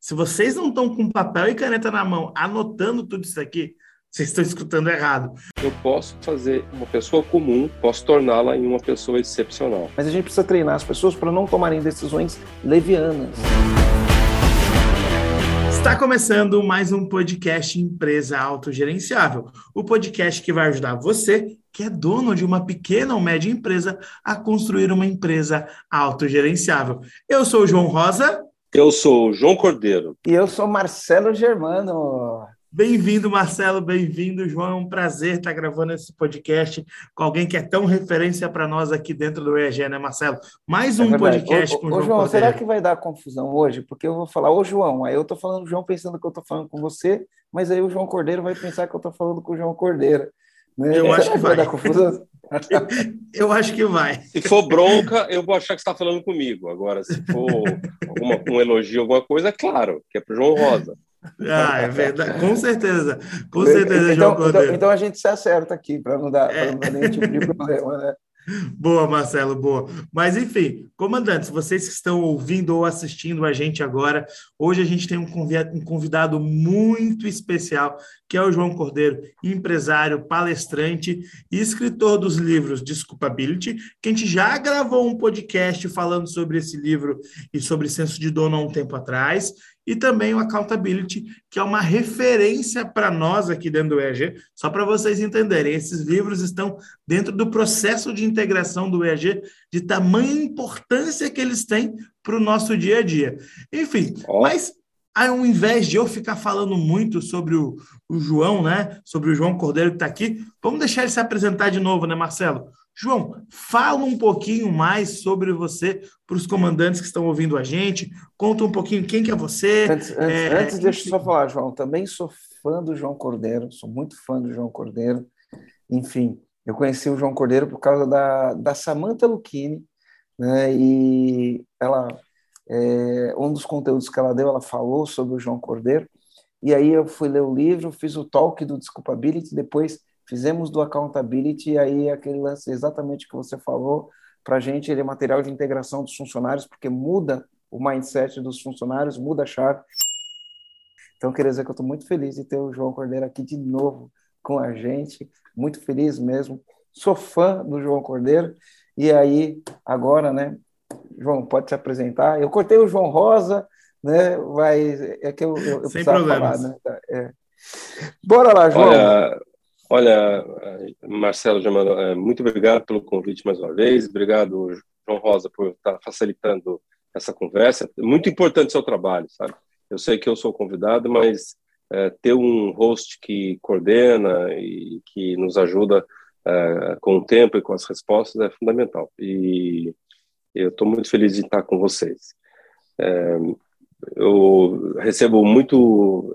Se vocês não estão com papel e caneta na mão, anotando tudo isso aqui, vocês estão escutando errado. Eu posso fazer uma pessoa comum, posso torná-la em uma pessoa excepcional. Mas a gente precisa treinar as pessoas para não tomarem decisões levianas. Está começando mais um podcast Empresa Autogerenciável, o podcast que vai ajudar você, que é dono de uma pequena ou média empresa, a construir uma empresa autogerenciável. Eu sou o João Rosa. Eu sou o João Cordeiro. E eu sou Marcelo Germano. Bem-vindo, Marcelo, bem-vindo, João. É um prazer estar gravando esse podcast com alguém que é tão referência para nós aqui dentro do EG, né, Marcelo? Mais é um é podcast ô, com o João. Ô, João, será que vai dar confusão hoje? Porque eu vou falar, ô João, aí eu estou falando João pensando que eu estou falando com você, mas aí o João Cordeiro vai pensar que eu estou falando com o João Cordeiro. Né? Eu acho que vai. vai dar confusão? Eu acho que vai. Se for bronca, eu vou achar que você está falando comigo. Agora, se for alguma, um elogio, alguma coisa, é claro, que é para João Rosa. Ah, é verdade, com certeza, com certeza, então, João então, então, a gente se acerta aqui para não, dar, é. não dar nenhum tipo de problema, né? Boa, Marcelo, boa. Mas, enfim, comandantes, vocês que estão ouvindo ou assistindo a gente agora, hoje a gente tem um convidado muito especial, que é o João Cordeiro, empresário, palestrante e escritor dos livros Desculpability, que a gente já gravou um podcast falando sobre esse livro e sobre senso de dono há um tempo atrás e também o Accountability, que é uma referência para nós aqui dentro do EG, só para vocês entenderem. Esses livros estão dentro do processo de integração do EG, de tamanha importância que eles têm para o nosso dia a dia. Enfim, oh. mas ao invés de eu ficar falando muito sobre o, o João, né? Sobre o João Cordeiro que está aqui, vamos deixar ele se apresentar de novo, né, Marcelo? João, fala um pouquinho mais sobre você para os comandantes que estão ouvindo a gente. Conta um pouquinho quem que é você. Antes, antes, é, antes deixa eu só falar, João. Também sou fã do João Cordeiro, sou muito fã do João Cordeiro. Enfim, eu conheci o João Cordeiro por causa da, da Samantha Lucchini, né? E ela, é, um dos conteúdos que ela deu, ela falou sobre o João Cordeiro. E aí eu fui ler o livro, fiz o talk do Desculpability, depois fizemos do accountability, e aí aquele lance exatamente que você falou, para a gente ele é material de integração dos funcionários, porque muda o mindset dos funcionários, muda a chave. Então, queria dizer que eu estou muito feliz de ter o João Cordeiro aqui de novo com a gente, muito feliz mesmo. Sou fã do João Cordeiro, e aí, agora, né, João, pode se apresentar. Eu cortei o João Rosa, né, mas é que eu, eu, eu precisava problemas. falar, né? É. Bora lá, João. Olha, Olha, Marcelo é, muito obrigado pelo convite mais uma vez. Obrigado, João Rosa, por estar facilitando essa conversa. Muito importante o seu trabalho, sabe? Eu sei que eu sou convidado, mas é, ter um host que coordena e que nos ajuda é, com o tempo e com as respostas é fundamental. E eu estou muito feliz de estar com vocês. É, eu recebo muito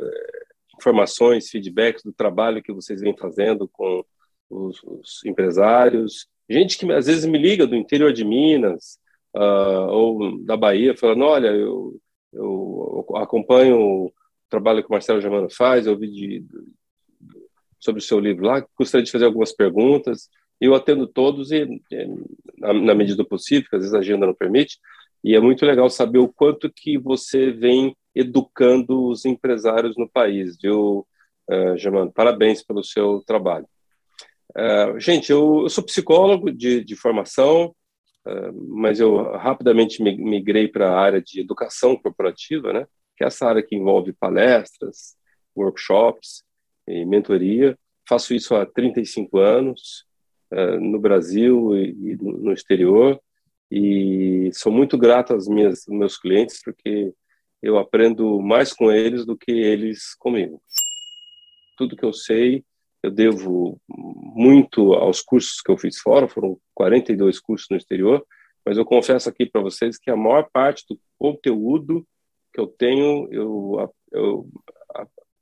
informações, feedbacks do trabalho que vocês vêm fazendo com os, os empresários, gente que às vezes me liga do interior de Minas uh, ou da Bahia, falando, olha, eu, eu acompanho o trabalho que o Marcelo Germano faz, eu vi de, sobre o seu livro lá, gostaria de fazer algumas perguntas, eu atendo todos e, na, na medida do possível, que às vezes a agenda não permite, e é muito legal saber o quanto que você vem educando os empresários no país, viu, uh, Germano? Parabéns pelo seu trabalho. Uh, gente, eu, eu, sou psicólogo de, de formação, uh, mas eu rapidamente migrei para a área de educação corporativa, né? que é essa área que envolve palestras, workshops e mentoria. Faço isso há 35 anos, uh, no Brasil e, e no exterior, e sou muito grato aos minhas, meus clientes, porque eu aprendo mais com eles do que eles comigo. Tudo que eu sei, eu devo muito aos cursos que eu fiz fora, foram 42 cursos no exterior, mas eu confesso aqui para vocês que a maior parte do conteúdo que eu tenho, eu, eu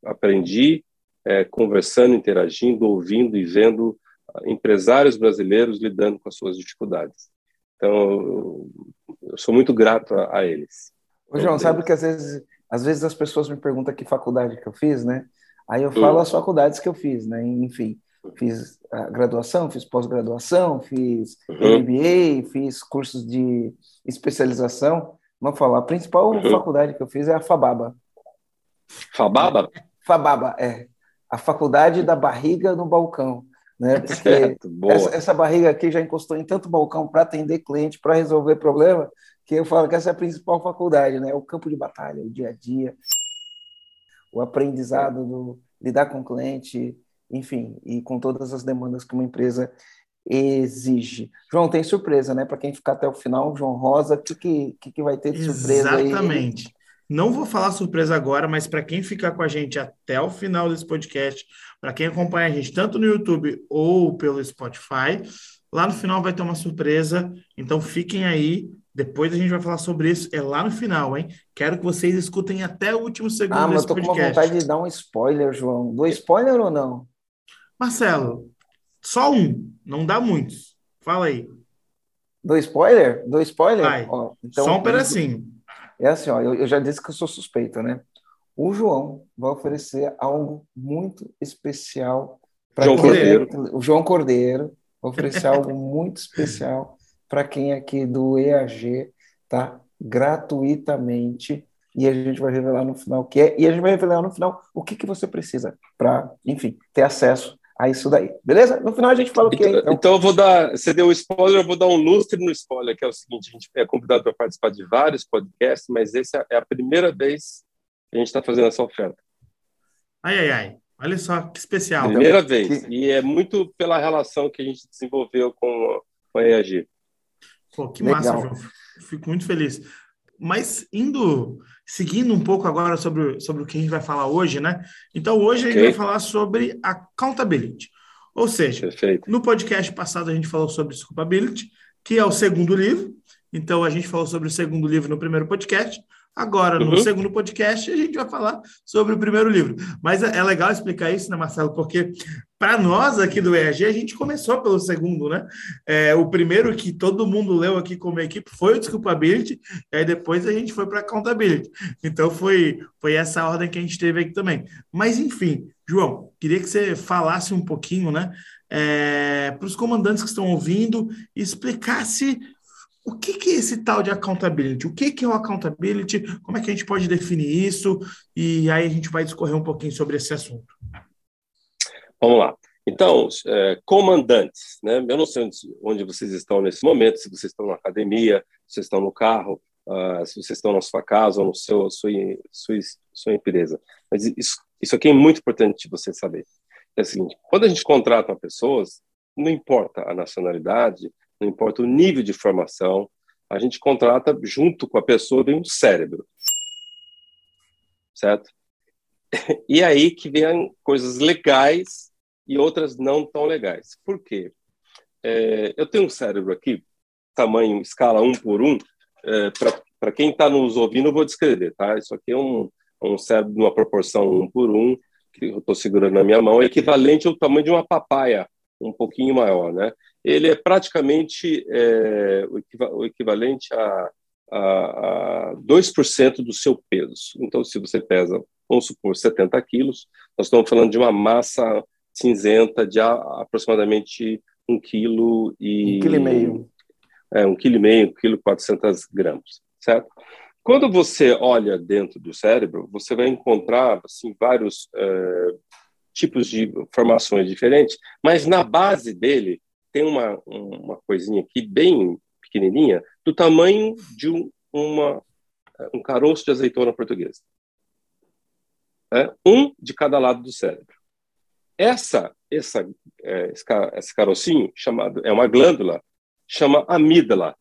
aprendi é, conversando, interagindo, ouvindo e vendo empresários brasileiros lidando com as suas dificuldades. Então, eu sou muito grato a, a eles. Ô, João, sabe que às vezes, às vezes as pessoas me perguntam que faculdade que eu fiz, né? Aí eu falo hum. as faculdades que eu fiz, né? Enfim, fiz graduação, fiz pós-graduação, fiz uhum. MBA, fiz cursos de especialização. Vamos falar, a principal uhum. faculdade que eu fiz é a FABABA, Fababa? Fababa, é. A faculdade da barriga no balcão. Né? Porque Certo, boa. essa, essa barriga aqui já encostou em tanto balcão para atender cliente, para resolver problema, que eu falo que essa é a principal faculdade, né? O campo de batalha, o dia a dia, o aprendizado do lidar com o cliente, enfim, e com todas as demandas que uma empresa exige. João, tem surpresa, né? Para quem ficar até o final, João Rosa, o que, que, que vai ter de surpresa aí? Exatamente. Não vou falar surpresa agora, mas para quem ficar com a gente até o final desse podcast, para quem acompanha a gente tanto no YouTube ou pelo Spotify, lá no final vai ter uma surpresa. Então fiquem aí. Depois a gente vai falar sobre isso. É lá no final, hein? Quero que vocês escutem até o último segundo Ah, mas desse eu tô com uma podcast. vontade de dar um spoiler, João. Do spoiler ou não? Marcelo, só um, não dá muitos. Fala aí. Do spoiler? Do spoiler? Vai. Ó, então, só um pedacinho. É assim, ó, eu, eu já disse que eu sou suspeito, né? O João vai oferecer algo muito especial para João Cordeiro. o João Cordeiro vai oferecer algo muito especial para quem aqui do EAG, tá? Gratuitamente. E a gente vai revelar no final o que é, e a gente vai revelar no final o que, que você precisa para, enfim, ter acesso a isso daí. Beleza? No final a gente fala o que é. Então, Então, então eu vou dar. Você deu o spoiler, eu vou dar um lustre no spoiler, que é o seguinte: a gente é convidado para participar de vários podcasts, mas esse é a primeira vez que a gente está fazendo essa oferta. Ai, ai, ai. Olha só que especial. Primeira vez. que- E é muito pela relação que a gente desenvolveu com, com a EAG. Pô, que Legal. massa, João. Fico muito feliz. Mas indo, seguindo um pouco agora sobre, sobre o que a gente vai falar hoje, né? Então, hoje a gente vai falar sobre accountability. Ou seja, Perfeito. no podcast passado a gente falou sobre Scoopability, que é o segundo livro. Então, a gente falou sobre o segundo livro no primeiro podcast. Agora, no Uhum. segundo podcast, a gente vai falar sobre o primeiro livro. Mas é é legal explicar isso, né, Marcelo? Porque para nós aqui do EAG, a gente começou pelo segundo, né? É, o primeiro que todo mundo leu aqui como equipe foi o Desculpability, e aí depois a gente foi para Accountability. Então foi, foi essa ordem que a gente teve aqui também. Mas enfim, João, queria que você falasse um pouquinho, né? para os comandantes que estão ouvindo, explicasse o que, que é esse tal de accountability? O que, que é o accountability? Como é que a gente pode definir isso? E aí a gente vai discorrer um pouquinho sobre esse assunto. Vamos lá. Então, é, comandantes, né? Eu não sei onde, vocês estão nesse momento, se vocês estão na academia, se vocês estão no carro, uh, se vocês estão na sua casa ou no seu sua, sua, sua empresa. Mas isso, isso aqui é muito importante você saber. É o seguinte: quando a gente contrata pessoas, não importa a nacionalidade, não importa o nível de formação, a gente contrata junto com a pessoa vem um cérebro, certo? E aí que vem coisas legais e outras não tão legais. Por quê? É, eu tenho um cérebro aqui, tamanho, escala um por um, é, para quem está nos ouvindo, eu vou descrever, tá? Isso aqui é um, um cérebro de uma proporção um por um, que eu estou segurando na minha mão, é equivalente ao tamanho de uma papaya, um pouquinho maior, né? Ele é praticamente é, o equivalente a, a, a 2% do seu peso. Então, se você pesa, vamos supor, 70 quilos, nós estamos falando de uma massa cinzenta de aproximadamente um quilo e... Um quilo e meio. É, um quilo e meio, um quilo e 400 gramas, certo? Quando você olha dentro do cérebro, você vai encontrar assim, vários é, tipos de formações diferentes, mas na base dele tem uma, uma coisinha aqui bem pequenininha, do tamanho de um, uma, um caroço de azeitona portuguesa. É, um de cada lado do cérebro. Essa, essa, é, esse carocinho, chamado, é uma glândula, chama amígdala.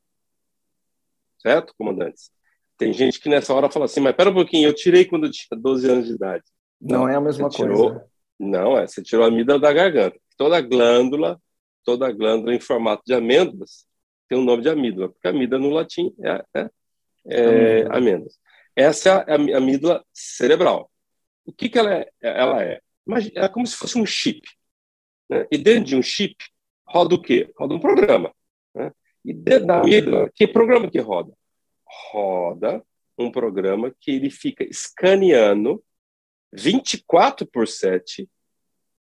Certo, comandantes? Tem gente que nessa hora fala assim, mas pera um pouquinho, eu tirei quando eu tinha 12 anos de idade. Não, não é a mesma coisa. Tirou, não, é, você tirou a amígdala da garganta. Toda glândula, toda glândula em formato de amêndoas tem o um nome de amígdala, porque amígdala no latim é, é, é amêndoas. Essa é a amígdala cerebral. O que, que ela é? Ela é, é como se fosse um chip. Né? E dentro de um chip roda o quê? Roda um programa. Né? E dentro da amígdala, que programa que roda? Roda um programa que ele fica escaneando 24 por 7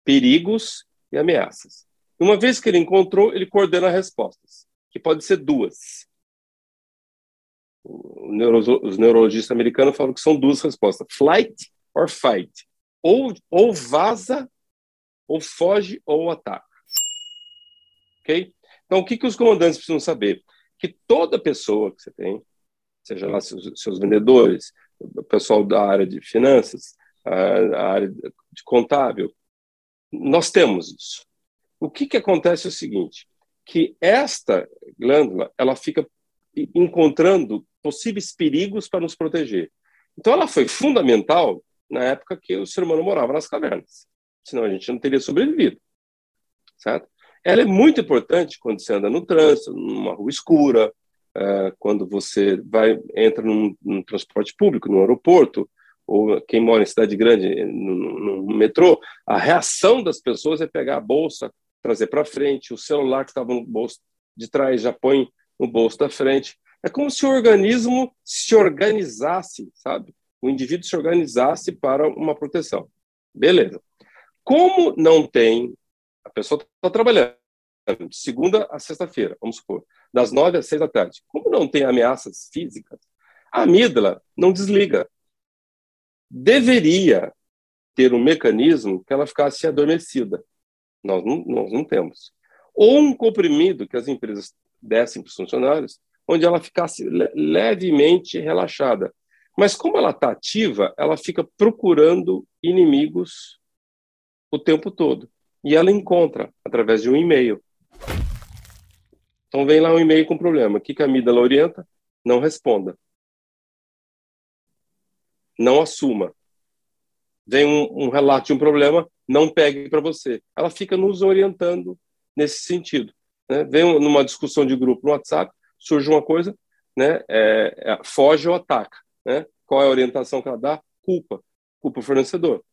perigos e ameaças. Uma vez que ele encontrou, ele coordena respostas, que pode ser duas. Neuro, os neurologistas americanos falam que são duas respostas: flight or fight. Ou, ou vaza, ou foge, ou ataca. Ok? Então, o que, que os comandantes precisam saber? Que toda pessoa que você tem, seja lá seus, seus vendedores, o pessoal da área de finanças, a, a área de contábil, nós temos isso. O que, que acontece é o seguinte, que esta glândula ela fica encontrando possíveis perigos para nos proteger. Então, ela foi fundamental na época que o ser humano morava nas cavernas. Senão a gente não teria sobrevivido. Certo? Ela é muito importante quando você anda no trânsito, numa rua escura, uh, quando você vai entra num, num, transporte público, no aeroporto, ou quem mora em cidade grande, no, no metrô, a reação das pessoas é pegar a bolsa, trazer para frente, o celular que estava no bolso de trás já põe no bolso da frente. É como se o organismo se organizasse, sabe? O indivíduo se organizasse para uma proteção. Beleza. Como não tem, a pessoa está trabalhando de segunda a sexta-feira, vamos supor, das nove às seis da tarde. Como não tem ameaças físicas, a amígdala não desliga. Deveria ter um mecanismo que ela ficasse adormecida. Nós não, nós não temos. Ou um comprimido que as empresas dessem para os funcionários, onde ela ficasse levemente relaxada. Mas como ela está ativa, ela fica procurando inimigos o tempo todo. E ela encontra através de um e-mail. Então vem lá um e-mail com problema. O que, que a amígdala orienta? Não responda. Não assuma. Vem um, um relato de um problema, não pegue para você. Ela fica nos orientando nesse sentido. Né? Vem numa discussão de grupo no WhatsApp, surge uma coisa, né? É, é, foge ou ataca. Né? Qual é a orientação que ela dá? Culpa. Culpa o fornecedor.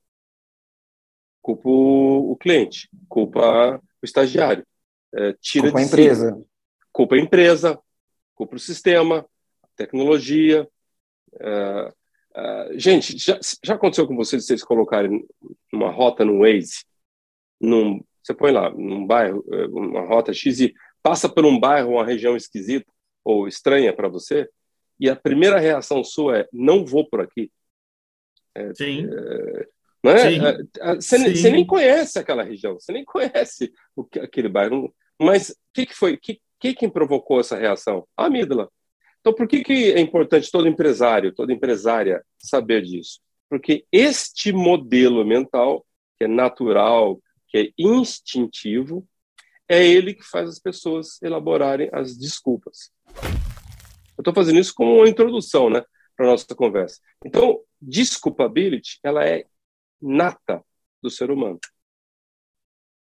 Culpa o cliente. Culpa o estagiário. É, tira culpa a empresa. Si. Culpa a empresa. Culpa o sistema, a tecnologia. É, é, gente, já, já aconteceu com vocês vocês colocarem uma rota no Waze, num, você põe lá, num bairro, é, uma rota X e passa por um bairro, uma região esquisita ou estranha para você, e a primeira reação sua é: não vou por aqui. É, Sim. É, não é? Sim. É, você, Sim. você, nem conhece aquela região, você nem conhece o, aquele bairro. Mas o que, que foi? O que, que, que provocou essa reação? A amígdala. Então, por que, que é importante todo empresário, toda empresária saber disso? Porque este modelo mental, que é natural, que é instintivo, é ele que faz as pessoas elaborarem as desculpas. Eu estou fazendo isso como uma introdução, né, para nossa conversa. Então, desculpability, ela é nata do ser humano.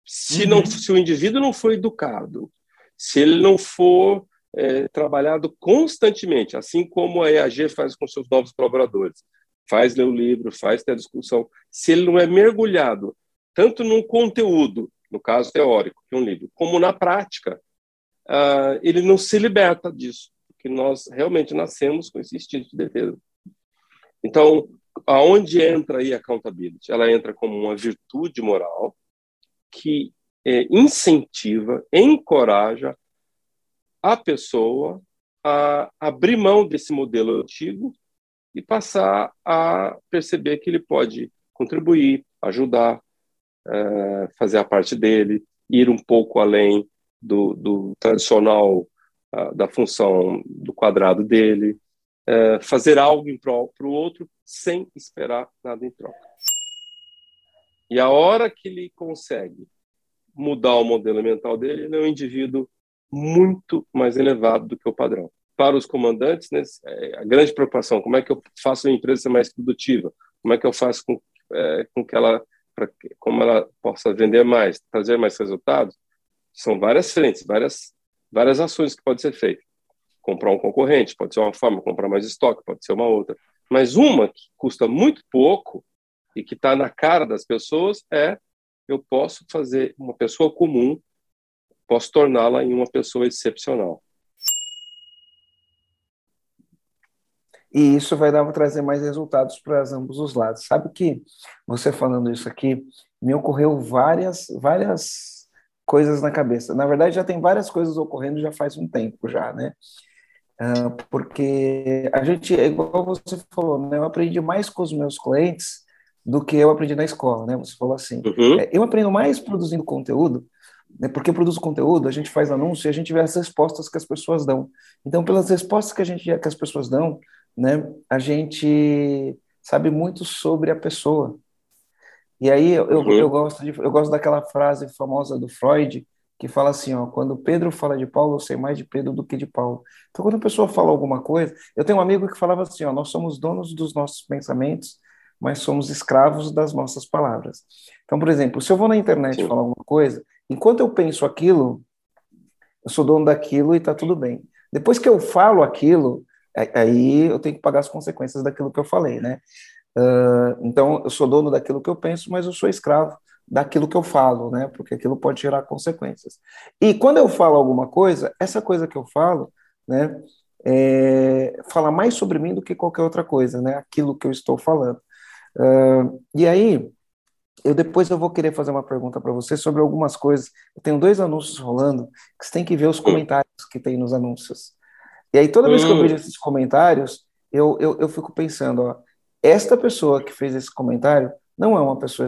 Se não, uhum. se o indivíduo não for educado, se ele não for é, trabalhado constantemente, assim como a EAG faz com seus novos colaboradores, faz ler o livro, faz ter a discussão, se ele não é mergulhado tanto num conteúdo, no caso teórico, que é um livro, como na prática, uh, ele não se liberta disso, porque nós realmente nascemos com esse instinto de defesa. Então, aonde entra aí a accountability? Ela entra como uma virtude moral que é, incentiva, encoraja a pessoa a abrir mão desse modelo antigo e passar a perceber que ele pode contribuir, ajudar, é, fazer a parte dele, ir um pouco além do, do tradicional da função do quadrado dele, uh, fazer algo em prol para o outro sem esperar nada em troca. E a hora que ele consegue mudar o modelo mental dele, ele é um indivíduo muito mais elevado do que o padrão. Para os comandantes, né, é, a grande preocupação, como é que eu faço a empresa ser mais produtiva? Como é que eu faço com, é, com que ela, pra, como ela possa vender mais, trazer mais resultados? São várias frentes, várias, várias ações que podem ser feitas. Comprar um concorrente, pode ser uma forma, comprar mais estoque, pode ser uma outra. Mas uma que custa muito pouco e que está na cara das pessoas é eu posso fazer uma pessoa comum posso torná-la em uma pessoa excepcional. E isso vai dar, trazer mais resultados para ambos os lados. Sabe que você falando isso aqui, me ocorreu várias, várias coisas na cabeça. Na verdade, já tem várias coisas ocorrendo já faz um tempo já, né? Uh, porque a gente, é igual você falou, né? eu aprendi mais com os meus clientes do que eu aprendi na escola, né? Você falou assim. Uhum. É, eu aprendo mais produzindo conteúdo, né? porque eu produzo conteúdo, a gente faz anúncio e a gente vê as respostas que as pessoas dão. Então, pelas respostas que a gente que as pessoas dão, né? A gente sabe muito sobre a pessoa. E aí eu, uhum. eu, gosto de, eu gosto daquela frase famosa do Freud que fala assim, ó, quando Pedro fala de Paulo, eu sei mais de Pedro do que de Paulo. Então, quando a pessoa fala alguma coisa, eu tenho um amigo que falava assim, ó, nós somos donos dos nossos pensamentos, mas somos escravos das nossas palavras. Então, por exemplo, se eu vou na internet Sim. falar alguma coisa, enquanto eu penso aquilo, eu sou dono daquilo e está tudo bem. Depois que eu falo aquilo, aí eu tenho que pagar as consequências daquilo que eu falei, né? Uh, então, eu sou dono daquilo que eu penso, mas eu sou escravo daquilo que eu falo, né? Porque aquilo pode gerar consequências. E quando eu falo alguma coisa, essa coisa que eu falo, né? É, fala mais sobre mim do que qualquer outra coisa, né? Aquilo que eu estou falando. Uh, e aí, eu depois eu vou querer fazer uma pergunta para você sobre algumas coisas. Eu tenho dois anúncios rolando que você tem que ver os comentários que tem nos anúncios. E aí, toda vez que eu hum. vejo esses comentários, eu, eu, eu fico pensando, ó, esta pessoa que fez esse comentário não é uma pessoa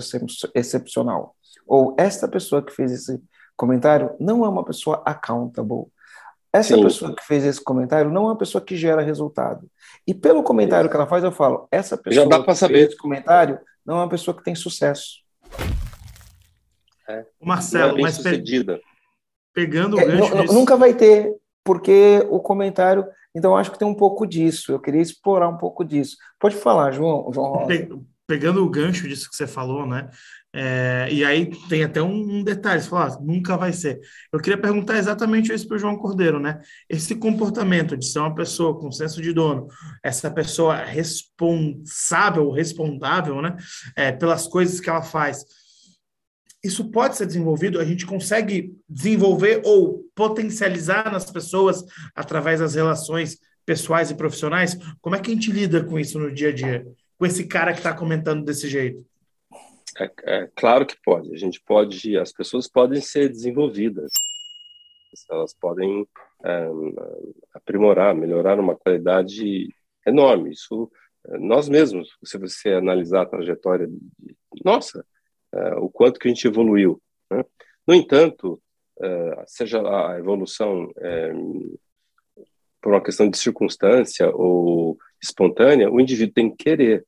excepcional. Ou esta pessoa que fez esse comentário não é uma pessoa accountable. Essa Sim. pessoa que fez esse comentário não é uma pessoa que gera resultado. E pelo comentário que ela faz, eu falo, essa pessoa Já dá que saber. fez esse comentário não é uma pessoa que tem sucesso. É. Marcelo, é mas sucedida. pegando o é, gancho... Nunca vai ter, porque o comentário... Então, acho que tem um pouco disso. Eu queria explorar um pouco disso. Pode falar, João, João Rosa. Pegando o gancho disso que você falou, né? É, e aí tem até um, detalhe, você falou, ah, nunca vai ser. Eu queria perguntar exatamente isso para o João Cordeiro, né? Esse comportamento de ser uma pessoa com senso de dono, essa pessoa responsável, respondável, né? É, pelas coisas que ela faz. Isso pode ser desenvolvido, a gente consegue desenvolver ou potencializar nas pessoas através das relações pessoais e profissionais? Como é que a gente lida com isso no dia a dia? Com esse cara que está comentando desse jeito? É, é, claro que pode. A gente pode, as pessoas podem ser desenvolvidas, elas podem é, aprimorar, melhorar uma qualidade enorme. Isso nós mesmos, se você analisar a trajetória, de, nossa, é, o quanto que a gente evoluiu. Né? No entanto, é, seja a evolução é, por uma questão de circunstância ou espontânea, o indivíduo tem que querer.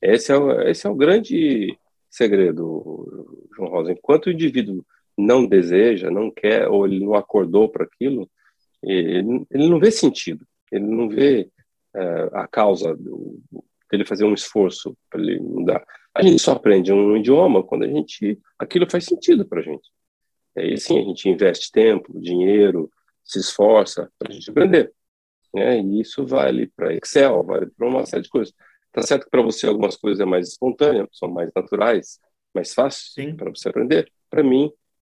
Esse é, o, esse é o grande segredo, João Rosa. Enquanto o indivíduo não deseja, não quer, ou ele não acordou para aquilo, ele, ele, não vê sentido, ele não vê é, a causa do, dele fazer um esforço para ele mudar. A gente só aprende um idioma quando a gente aquilo faz sentido para a gente. Aí sim a gente investe tempo, dinheiro, se esforça para a gente aprender. Né? E isso vale para Excel, vale para uma série de coisas. Tá certo que para você algumas coisas é mais espontâneas, são mais naturais, mais fáceis para você aprender. Para mim,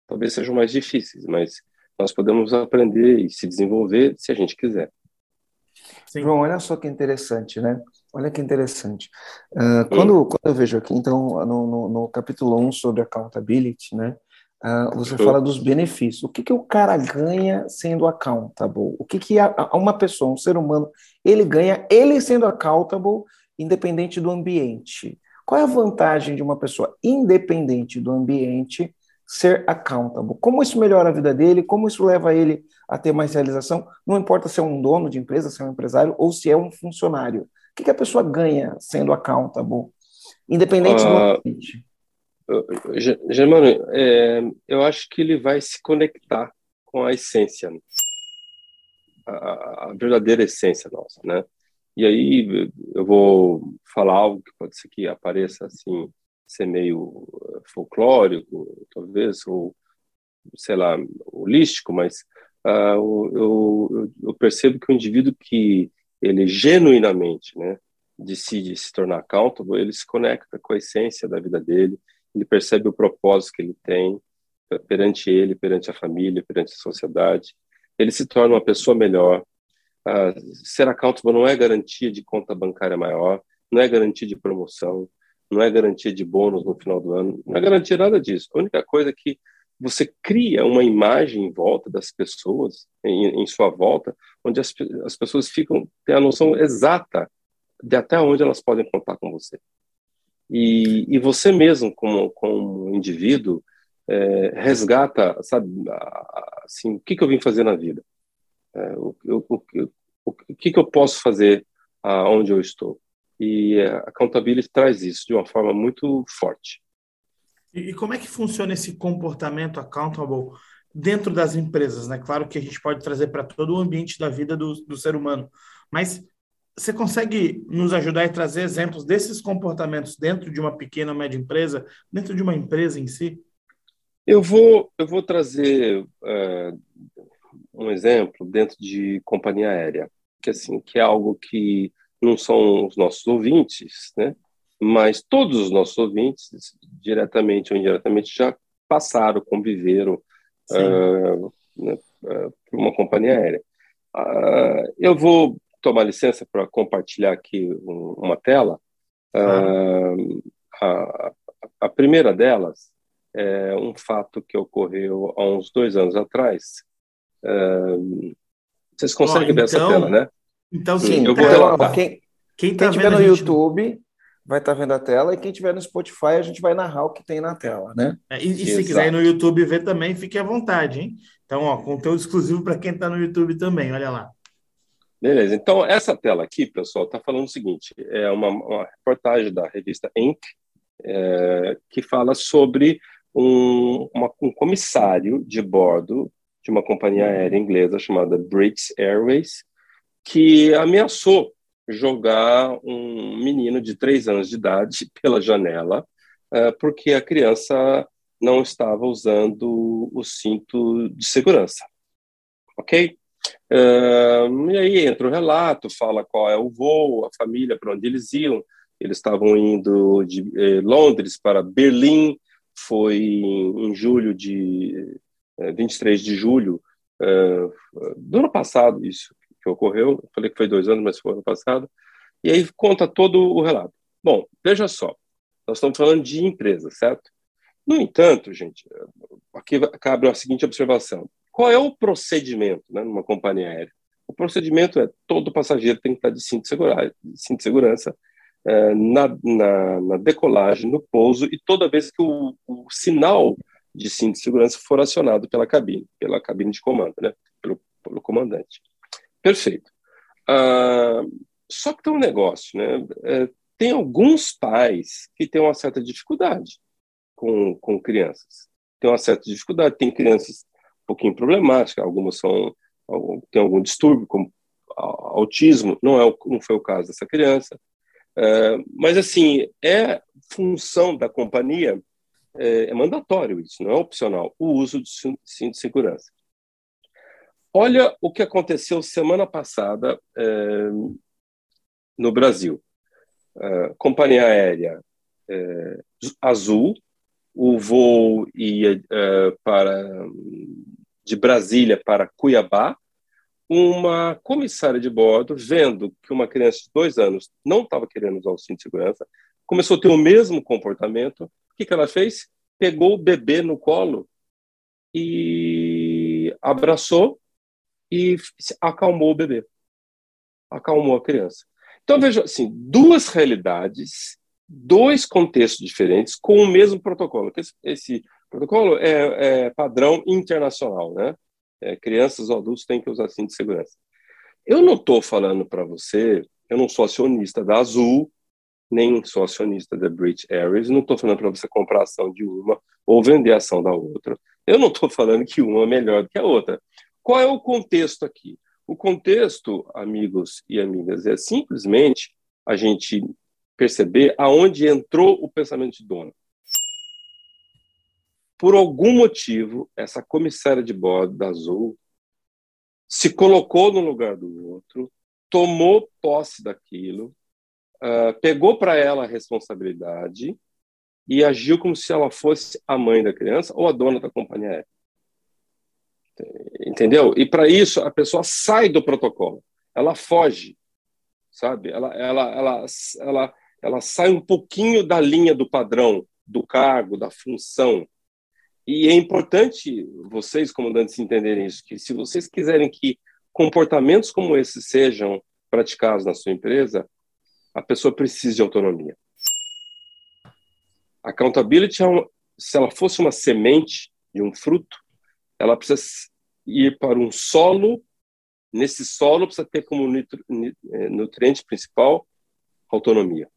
talvez sejam mais difíceis, mas nós podemos aprender e se desenvolver se a gente quiser. Sim. João, olha só que interessante, né? Olha que interessante. Uh, quando, quando eu vejo aqui, então, no, no, no capítulo 1 sobre accountability, né? Uh, você fala dos benefícios. O que, que o cara ganha sendo accountable? O que, que a, a uma pessoa, um ser humano, ele ganha, ele sendo accountable independente do ambiente. Qual é a vantagem de uma pessoa independente do ambiente ser accountable? Como isso melhora a vida dele? Como isso leva ele a ter mais realização? Não importa se é um dono de empresa, se é um empresário ou se é um funcionário. O que, que a pessoa ganha sendo accountable, independente uh, do ah, ambiente? Germano, é, eu acho que ele vai se conectar com a essência, a, a verdadeira essência nossa, né? E aí eu vou falar algo que pode ser que apareça assim, ser meio eh, folclórico, talvez, ou sei lá, holístico, mas uh, eu, eu, percebo que o indivíduo que ele genuinamente, né, decide se tornar accountable, ele se conecta com a essência da vida dele, ele percebe o propósito que ele tem perante ele, perante a família, perante a sociedade, ele se torna uma pessoa melhor, Uh, ser accountable não é garantia de conta bancária maior, não é garantia de promoção, não é garantia de bônus no final do ano, não é garantia nada disso. A única coisa é que você cria uma imagem em volta das pessoas, em, em sua volta, onde as, as pessoas ficam têm a noção exata de até onde elas podem contar com você. E, e você mesmo, como, como indivíduo, é, resgata, sabe, assim, o que, que eu vim fazer na vida? É, o, o, o, que, que eu posso fazer aonde eu estou? E a accountability traz isso de uma forma muito forte. E, e como é que funciona esse comportamento accountable dentro das empresas? Né? Claro que a gente pode trazer para todo o ambiente da vida do, do ser humano, mas você consegue nos ajudar e trazer exemplos desses comportamentos dentro de uma pequena ou média empresa, dentro de uma empresa em si? Eu vou, eu vou trazer uh, um exemplo dentro de companhia aérea, que assim, que é algo que não são os nossos ouvintes, né? Mas todos os nossos ouvintes, diretamente ou indiretamente, já passaram, conviveram uh, né, uh, por uma companhia aérea. Uh, eu vou tomar licença para compartilhar aqui um, uma tela. A, a, primeira delas é um fato que ocorreu há uns dois anos atrás. vocês conseguem oh, então, ver essa tela, né? Então, sim, eu vou relatar. Quem, quem, tá quem tiver no gente... YouTube vai estar tá vendo a tela e quem tiver no Spotify a gente vai narrar o que tem na tela, né? É, e, e se quiser ir no YouTube ver também, fique à vontade, hein? Então, ó, conteúdo exclusivo para quem está no YouTube também, olha lá. Beleza, então essa tela aqui, pessoal, está falando o seguinte: é uma, uma reportagem da revista Inc. É, que fala sobre um, uma, um comissário de bordo de uma companhia aérea inglesa chamada British Airways, que ameaçou jogar um menino de três anos de idade pela janela, uh, porque a criança não estava usando o cinto de segurança. Ok? Uh, e aí entra o relato, fala qual é o voo, a família, para onde eles iam. Eles estavam indo de eh, Londres para Berlim, foi em, em julho de eh, 23 de julho uh, do ano passado, isso que ocorreu. Eu falei que foi dois anos, mas foi ano passado. E aí conta todo o relato. Bom, veja só, nós estamos falando de empresa, certo? No entanto, gente, aqui cabe a seguinte observação: qual é o procedimento né, numa companhia aérea? O procedimento é todo passageiro tem que estar de cinto de segurança, cinto de segurança é, na, na, na, decolagem, no pouso e toda vez que o, o, sinal de cinto de segurança for acionado pela cabine, pela cabine de comando, né, pelo, pelo comandante. Perfeito. Ah, só que tem um negócio, né? É, tem alguns pais que têm uma certa dificuldade com, com crianças. Tem uma certa dificuldade. Tem crianças pouquinho problemáticas, algumas são têm algum distúrbio, como autismo. Não é não foi o caso dessa criança. É, mas assim é função da companhia é, é mandatório isso, não é opcional o uso de cinto de segurança. Olha o que aconteceu semana passada é, no Brasil. Companhia aérea é, Azul, o voo ia é, para de Brasília para Cuiabá. Uma comissária de bordo, vendo que uma criança de dois anos não estava querendo usar o cinto de segurança, começou a ter o mesmo comportamento. O que, que ela fez? Pegou o bebê no colo e abraçou e acalmou o bebê, acalmou a criança. Então, veja assim, duas realidades, dois contextos diferentes com o mesmo protocolo. Esse, esse protocolo é, é, padrão internacional, né? É, crianças ou adultos têm que usar cinto de segurança. Eu não estou falando para você, eu não sou acionista da Azul, nem sou acionista da British Airways, não estou falando para você comprar ação de uma ou vender ação da outra. Eu não estou falando que uma é melhor do que a outra. Qual é o contexto aqui? O contexto, amigos e amigas, é simplesmente a gente perceber aonde entrou o pensamento de dono. Por algum motivo, essa comissária de bordo da Azul se colocou no lugar do outro, tomou posse daquilo, uh, pegou para ela a responsabilidade e agiu como se ela fosse a mãe da criança ou a dona da companhia aérea. Entendeu? E para isso a pessoa sai do protocolo, ela foge, sabe? Ela, ela, ela, ela, ela sai um pouquinho da linha do padrão, do cargo, da função. E é importante vocês, comandantes, entenderem isso, que se vocês quiserem que comportamentos como esses sejam praticados na sua empresa, a pessoa precisa de autonomia. Accountability, é uma, se ela fosse uma semente de um fruto, ela precisa ir para um solo. Nesse solo precisa ter como é, nutriente principal autonomia.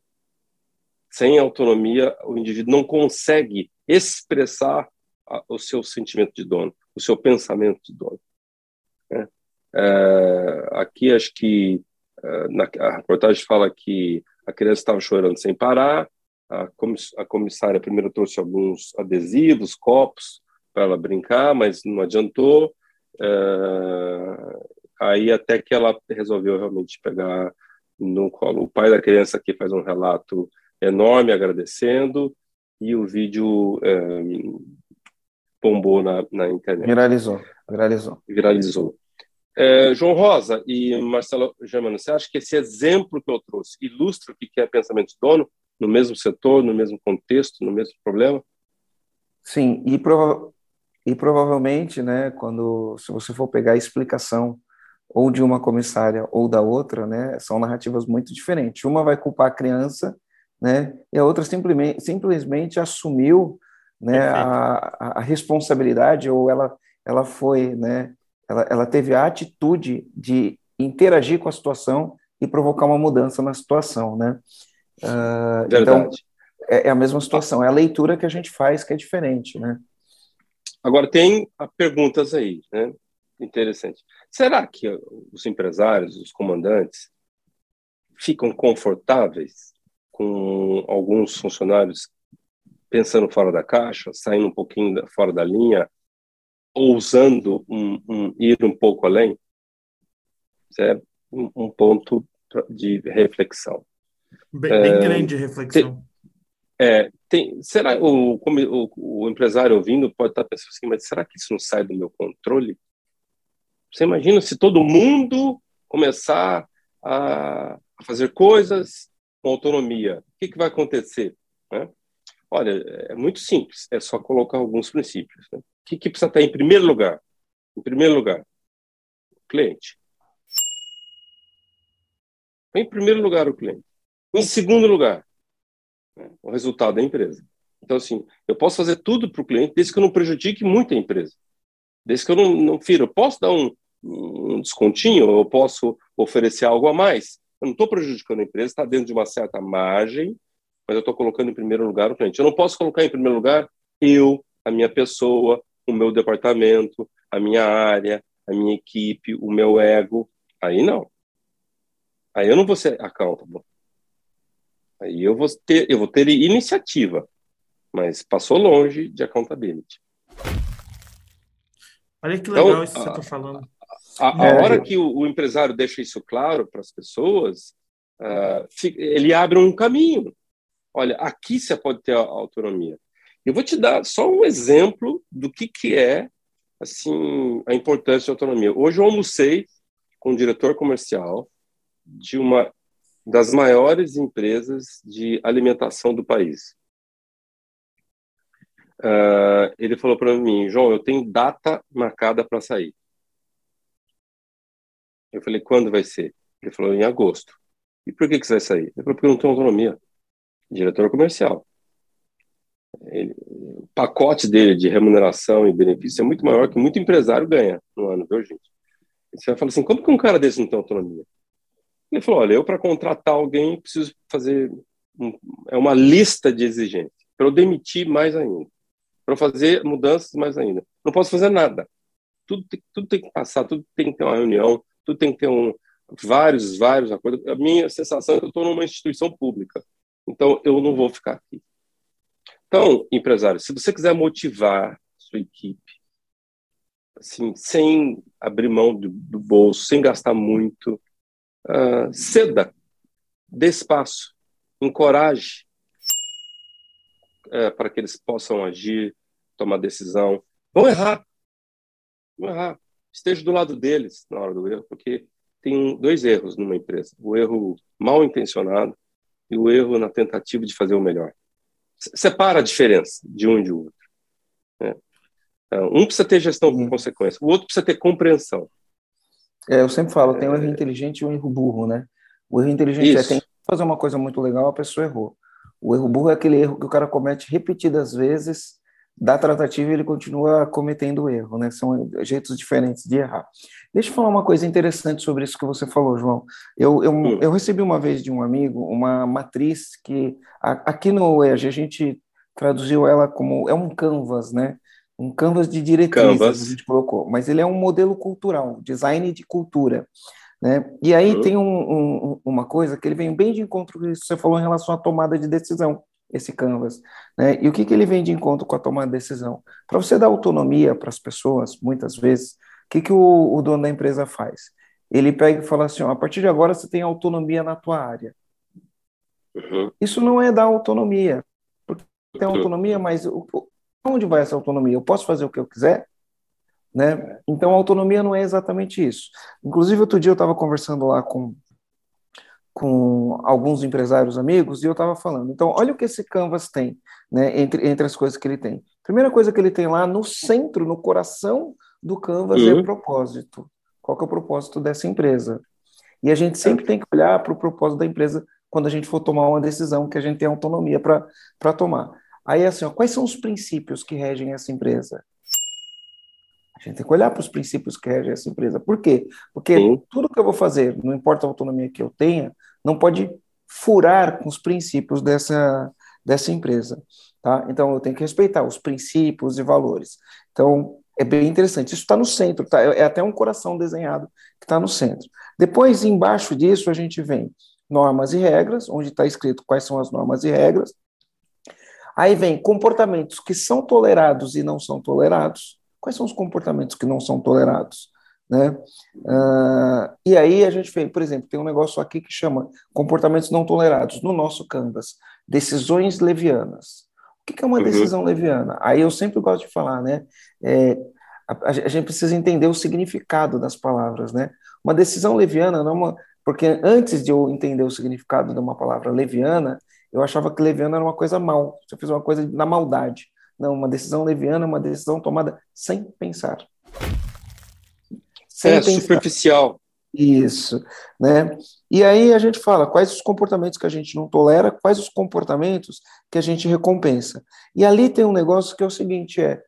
Sem autonomia, o indivíduo não consegue expressar o seu sentimento de dono, o seu pensamento de dono. Né? É, aqui acho que é, na, a reportagem fala que a criança estava chorando sem parar, a, comiss, a comissária primeiro trouxe alguns adesivos, copos para ela brincar, mas não adiantou. É, aí até que ela resolveu realmente pegar no colo. O pai da criança aqui faz um relato enorme agradecendo e o vídeo é, bombou na, na internet. Viralizou, viralizou. Viralizou. É, João Rosa e Marcelo Germano, você acha que esse exemplo que eu trouxe ilustra o que é pensamento de dono no mesmo setor, no mesmo contexto, no mesmo problema? Sim, e, prova e provavelmente, né, quando se você for pegar a explicação ou de uma comissária ou da outra, né, são narrativas muito diferentes. Uma vai culpar a criança, né, e a outra simplesmente, simplesmente assumiu, né, a, a responsabilidade ou ela ela foi, né, ela, ela teve a atitude de interagir com a situação e provocar uma mudança na situação, né? Uh, Então, é, é, a mesma situação, é a leitura que a gente faz que é diferente, né? Agora, tem perguntas aí, né? Interessante. Será que os empresários, os comandantes, ficam confortáveis com alguns funcionários pensando fora da caixa, saindo um pouquinho fora da linha, ousando um, um, ir um pouco além, isso é um, um ponto de reflexão. Bem, bem é, grande reflexão. Tem, é, tem, será o, o, o, empresário ouvindo pode estar pensando assim, mas será que isso não sai do meu controle? Você imagina se todo mundo começar a, a fazer coisas com autonomia, o que, que vai acontecer? Né? Olha, é muito simples, é só colocar alguns princípios. Né? que, que precisa estar em primeiro lugar? Em primeiro lugar, o cliente. Em primeiro lugar, o cliente. Em segundo lugar, né, o resultado da empresa. Então, assim, eu posso fazer tudo para o cliente desde que eu não prejudique muito a empresa. Desde que eu não, não firo. Eu posso dar um, um descontinho, eu posso oferecer algo a mais. Eu não estou prejudicando a empresa, está dentro de uma certa margem, mas eu estou colocando em primeiro lugar o cliente. Eu não posso colocar em primeiro lugar eu, a minha pessoa, o meu departamento, a minha área, a minha equipe, o meu ego. Aí não. Aí eu não vou ser accountable. Aí eu vou ter, eu vou ter iniciativa, mas passou longe de accountability. Olha que legal então, isso que você está falando. A, a é, hora que o, o, empresário deixa isso claro para as pessoas, uh, ele abre um caminho. Olha, aqui você pode ter autonomia. Eu vou te dar só um exemplo do que, que é assim a importância da autonomia. Hoje eu almocei com o diretor comercial de uma das maiores empresas de alimentação do país. Uh, ele falou para mim, João, eu tenho data marcada para sair. Eu falei, quando vai ser? Ele falou, em agosto. E por que, que você vai sair? Ele falou, porque eu não tenho autonomia. Diretor comercial. Ele, o pacote dele de remuneração e benefício é muito maior que muito empresário ganha no ano, viu, gente? Você vai falar assim, como que um cara desse não tem autonomia? Ele falou, olha, eu para contratar alguém preciso fazer um, é uma lista de exigências para eu demitir mais ainda, para fazer mudanças mais ainda. Não posso fazer nada. Tudo tem, tudo tem que passar, tudo tem que ter uma reunião, tudo tem que ter um vários, vários acordos. A minha sensação é que eu estou numa instituição pública, então eu não vou ficar aqui. Então, empresário, se você quiser motivar sua equipe, assim, sem abrir mão do, do bolso, sem gastar muito, uh, ceda, dê espaço, encoraje uh, para que eles possam agir, tomar decisão. Vão errar, vão errar. Esteja do lado deles na hora do erro, porque tem dois erros numa empresa: o erro mal intencionado e o erro na tentativa de fazer o melhor separa a diferença de um e de outro. Né? Então, um precisa ter gestão com consequência, o outro precisa ter compreensão. É, eu sempre falo, tem um erro inteligente e um erro burro, né? O erro inteligente é, Isso. é tem fazer uma coisa muito legal, a pessoa errou. O erro burro é aquele erro que o cara comete repetidas vezes da tratativa ele continua cometendo erro, né? São jeitos diferentes de errar. Deixa eu falar uma coisa interessante sobre isso que você falou, João. Eu, eu, hum. eu recebi uma vez de um amigo uma matriz que aqui no EAG a gente traduziu ela como é um canvas, né? Um canvas de diretrizes canvas. a gente colocou, mas ele é um modelo cultural, design de cultura. Né? E aí uhum. tem um, um, uma coisa que ele vem bem de encontro com isso que você falou em relação à tomada de decisão esse canvas. Né? E o que, que ele vem de encontro com a tomada de decisão? Para você dar autonomia para as pessoas, muitas vezes, o que, que o, o, dono da empresa faz? Ele pega e fala assim: ó, a partir de agora você tem autonomia na tua área. Uhum. Isso não é dar autonomia. Porque tem uhum. autonomia, mas o, onde vai essa autonomia? Eu posso fazer o que eu quiser? Né? Então, autonomia não é exatamente isso. Inclusive, outro dia eu estava conversando lá com com alguns empresários amigos e eu estava falando. Então, olha o que esse Canvas tem, né, entre, entre as coisas que ele tem. Primeira coisa que ele tem lá no centro, no coração do Canvas é uhum. é o propósito. Qual que é o propósito dessa empresa? E a gente sempre tem que olhar para o propósito da empresa quando a gente for tomar uma decisão que a gente tem autonomia para tomar. Aí, assim, ó, quais são os princípios que regem essa empresa? A gente tem que olhar para os princípios que regem essa empresa. Por quê? Porque Sim. tudo que eu vou fazer, não importa a autonomia que eu tenha, não pode furar com os princípios dessa, dessa empresa. Tá? Então, eu tenho que respeitar os princípios e valores. Então, é bem interessante. Isso está no centro, tá? é até um coração desenhado que está no centro. Depois, embaixo disso, a gente vem normas e regras, onde está escrito quais são as normas e regras. Aí vem comportamentos que são tolerados e não são tolerados. Quais são os comportamentos que não são tolerados? Né? Uh, e aí a gente vê, por exemplo, tem um negócio aqui que chama comportamentos não tolerados no nosso Canvas, decisões levianas. O que é uma uhum. decisão leviana? Aí eu sempre gosto de falar, né? É, a, a, gente precisa entender o significado das palavras, né? Uma decisão leviana não é uma, porque antes de eu entender o significado de uma palavra leviana, eu achava que leviana era uma coisa mal. Você fez uma coisa na maldade. Não, uma decisão leviana é uma decisão tomada sem pensar. Sem é, pensar. superficial. Isso, né? E aí a gente fala quais os comportamentos que a gente não tolera, quais os comportamentos que a gente recompensa. E ali tem um negócio que é o seguinte, é,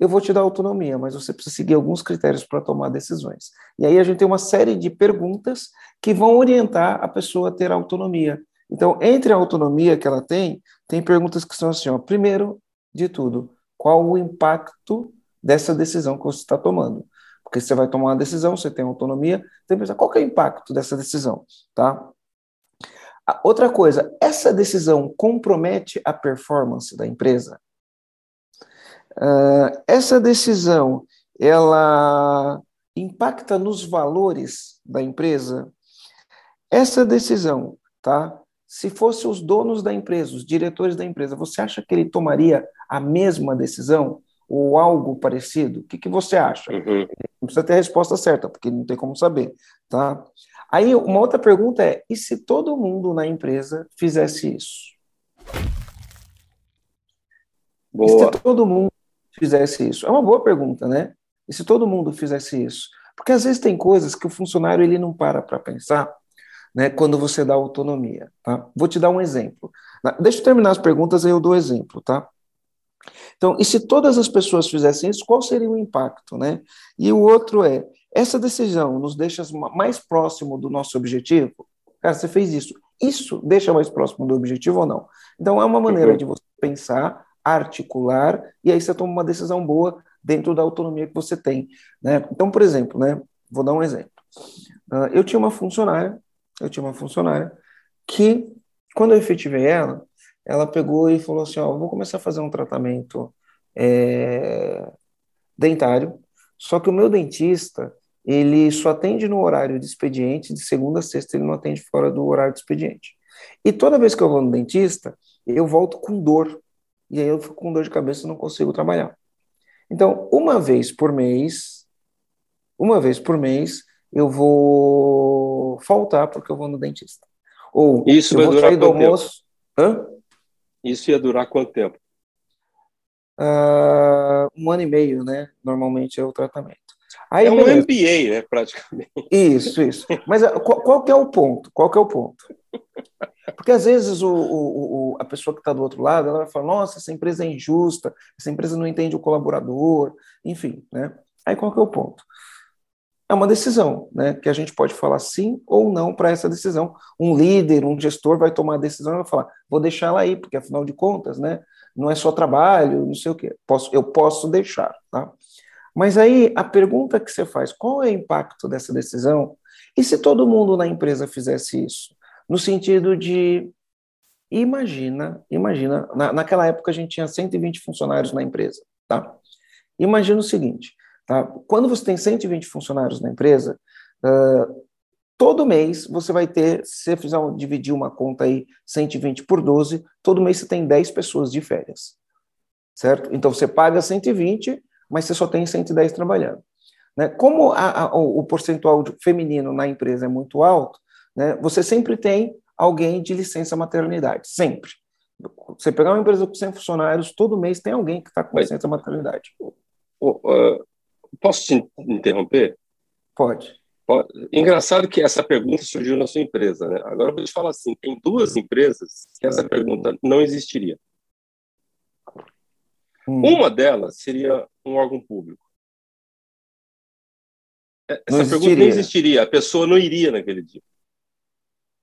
eu vou te dar autonomia, mas você precisa seguir alguns critérios para tomar decisões. E aí a gente tem uma série de perguntas que vão orientar a pessoa a ter autonomia. Então, entre a autonomia que ela tem, tem perguntas que são assim, ó, primeiro de tudo, qual o impacto dessa decisão que você está tomando? Porque você vai tomar uma decisão, você tem autonomia, tem que pensar qual é o impacto dessa decisão, tá? Outra coisa, essa decisão compromete a performance da empresa? Uh, essa decisão, ela impacta nos valores da empresa? Essa decisão, tá? Se fosse os donos da empresa, os diretores da empresa, você acha que ele tomaria a mesma decisão ou algo parecido? O que, que você acha? Uhum. Não precisa ter a resposta certa, porque não tem como saber, tá? Aí uma outra pergunta é: e se todo mundo na empresa fizesse isso? Boa. E se todo mundo fizesse isso? É uma boa pergunta, né? E se todo mundo fizesse isso? Porque às vezes tem coisas que o funcionário ele não para para pensar né, quando você dá autonomia. Tá? Vou te dar um exemplo. Deixa eu terminar as perguntas, aí eu dou exemplo, tá? Então, e se todas as pessoas fizessem isso, qual seria o impacto, né? E o outro é, essa decisão nos deixa mais próximo do nosso objetivo? Cara, você fez isso. Isso deixa mais próximo do objetivo ou não? Então, é uma maneira uhum. de você pensar, articular, e aí você toma uma decisão boa dentro da autonomia que você tem, né? Então, por exemplo, né? Vou dar um exemplo. Uh, eu tinha uma funcionária eu tinha uma funcionária que, quando eu efetivei ela, ela pegou e falou assim, ó, vou começar a fazer um tratamento é, dentário, só que o meu dentista, ele só atende no horário de expediente, de segunda a sexta ele não atende fora do horário de expediente. E toda vez que eu vou no dentista, eu volto com dor, e aí eu fico com dor de cabeça e não consigo trabalhar. Então, uma vez por mês, uma vez por mês, eu vou faltar porque eu vou no dentista. Ou Isso eu vou sair do almoço. Hã? Isso ia durar quanto tempo? Uh, um ano e meio, né? Normalmente é o tratamento. Aí, é um beleza. MBA, né, praticamente. Isso, isso. Mas ah, qual, qual que é o ponto? Qual que é o ponto? Porque às vezes o, o, o a pessoa que está do outro lado, ela vai falar, nossa, essa empresa é injusta, essa empresa não entende o colaborador, enfim, né? Aí qual que é o ponto? É uma decisão, né? Que a gente pode falar sim ou não para essa decisão. Um líder, um gestor vai tomar a decisão e vai falar, vou deixar ela aí, porque afinal de contas, né? Não é só trabalho, não sei o quê. Posso, eu posso deixar, tá? Mas aí a pergunta que você faz, qual é o impacto dessa decisão? E se todo mundo na empresa fizesse isso? No sentido de, imagina, imagina, na, naquela época a gente tinha 120 funcionários na empresa, tá? Imagina o seguinte, tá? Quando você tem 120 funcionários na empresa, uh, todo mês você vai ter, se você fizer um, dividir uma conta aí, 120 por 12, todo mês você tem 10 pessoas de férias, certo? Então você paga 120 mas você só tem 110 trabalhando. Né? Como a, a, o, percentual feminino na empresa é muito alto, né, você sempre tem alguém de licença maternidade, sempre. Você pegar uma empresa com 100 funcionários, todo mês tem alguém que está com licença maternidade. Posso te interromper? Pode. Pode. Engraçado que essa pergunta surgiu na sua empresa, né? Agora eu vou te falar assim, tem duas empresas que essa pergunta não existiria. Hum. Uma delas seria um órgão público. É, essa não pergunta não existiria, a pessoa não iria naquele dia.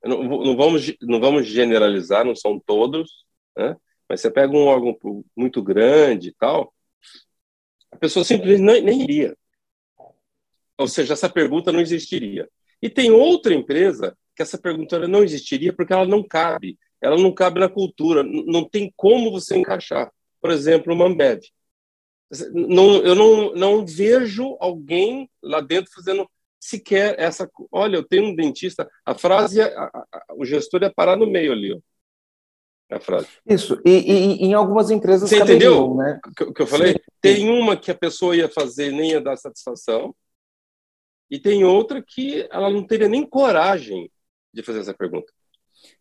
Não, não, vamos, não vamos generalizar, não são todos, né? mas você pega um órgão muito grande e tal, a pessoa simplesmente nem, nem iria. Ou seja, essa pergunta não existiria. E tem outra empresa que essa pergunta não existiria porque ela não cabe. Ela não cabe na cultura, não tem como você encaixar por exemplo, uma Ambev. Não, eu não, não vejo alguém lá dentro fazendo sequer essa. Olha, eu tenho um dentista. A frase, a, a, a, o gestor ia parar no meio ali. Ó. A frase. Isso, e, e em algumas empresas. Você entendeu né? o que eu falei? Sim. Tem uma que a pessoa ia fazer nem ia dar satisfação, e tem outra que ela não teria nem coragem de fazer essa pergunta.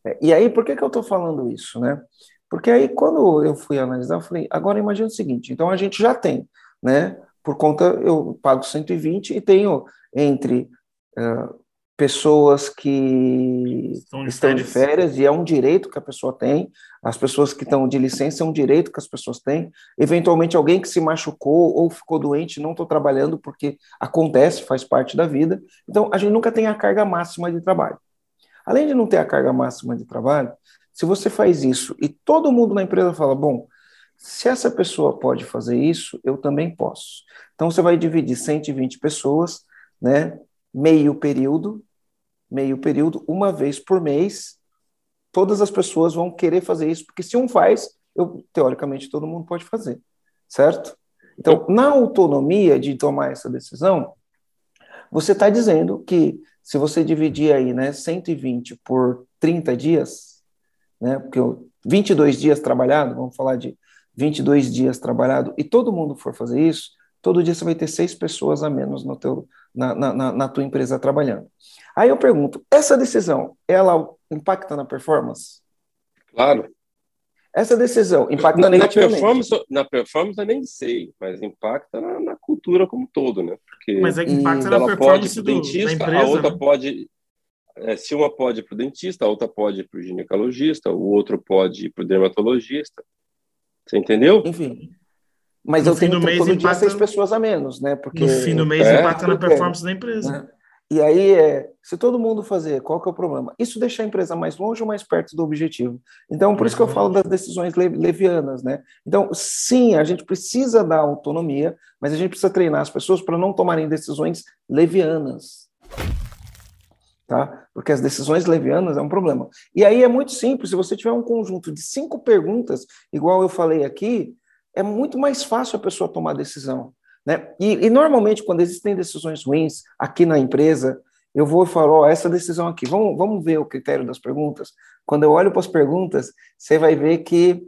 É, e aí, por que, que eu estou falando isso? Né? Porque aí, quando eu fui analisar, eu falei, agora imagina o seguinte, então a gente já tem, né? Por conta, eu pago 120 e tenho entre uh, pessoas que estão de, estão de férias, e é um direito que a pessoa tem, as pessoas que estão de licença é um direito que as pessoas têm, eventualmente alguém que se machucou ou ficou doente, não estou trabalhando porque acontece, faz parte da vida, então a gente nunca tem a carga máxima de trabalho. Além de não ter a carga máxima de trabalho, se você faz isso e todo mundo na empresa fala, bom, se essa pessoa pode fazer isso, eu também posso. Então você vai dividir 120 pessoas, né, meio período, meio período, uma vez por mês. Todas as pessoas vão querer fazer isso, porque se um faz, eu, teoricamente todo mundo pode fazer, certo? Então, na autonomia de tomar essa decisão, você está dizendo que se você dividir aí, né, 120 por 30 dias, né? Porque 22 dias trabalhado, vamos falar de 22 dias trabalhado, e todo mundo for fazer isso, todo dia você vai ter seis pessoas a menos no teu, na, na, na tua empresa trabalhando. Aí eu pergunto, essa decisão, ela impacta na performance? Claro. Essa decisão impacta na, negativamente? Na performance, na performance eu nem sei, mas impacta na, na cultura como um todo, né? Porque mas é que impacta na performance do, dentista, da empresa, a outra né? pode é, se uma pode ir para o dentista, a outra pode ir para o ginecologista, o outro pode ir para o dermatologista. Você entendeu? Enfim. Mas no eu tenho mês todo impacta... dia seis pessoas a menos, né? Porque... No fim do mês é, impacta na performance da empresa. Né? E aí, é, se todo mundo fazer, qual que é o problema? Isso deixa a empresa mais longe ou mais perto do objetivo? Então, por isso que eu falo das decisões levianas, né? Então, sim, a gente precisa dar autonomia, mas a gente precisa treinar as pessoas para não tomarem decisões levianas tá? Porque as decisões levianas é um problema. E aí é muito simples, se você tiver um conjunto de cinco perguntas, igual eu falei aqui, é muito mais fácil a pessoa tomar decisão, né? E, e normalmente quando existem decisões ruins aqui na empresa, eu vou falar, ó, oh, essa decisão aqui, vamos, vamos ver o critério das perguntas. Quando eu olho para as perguntas, você vai ver que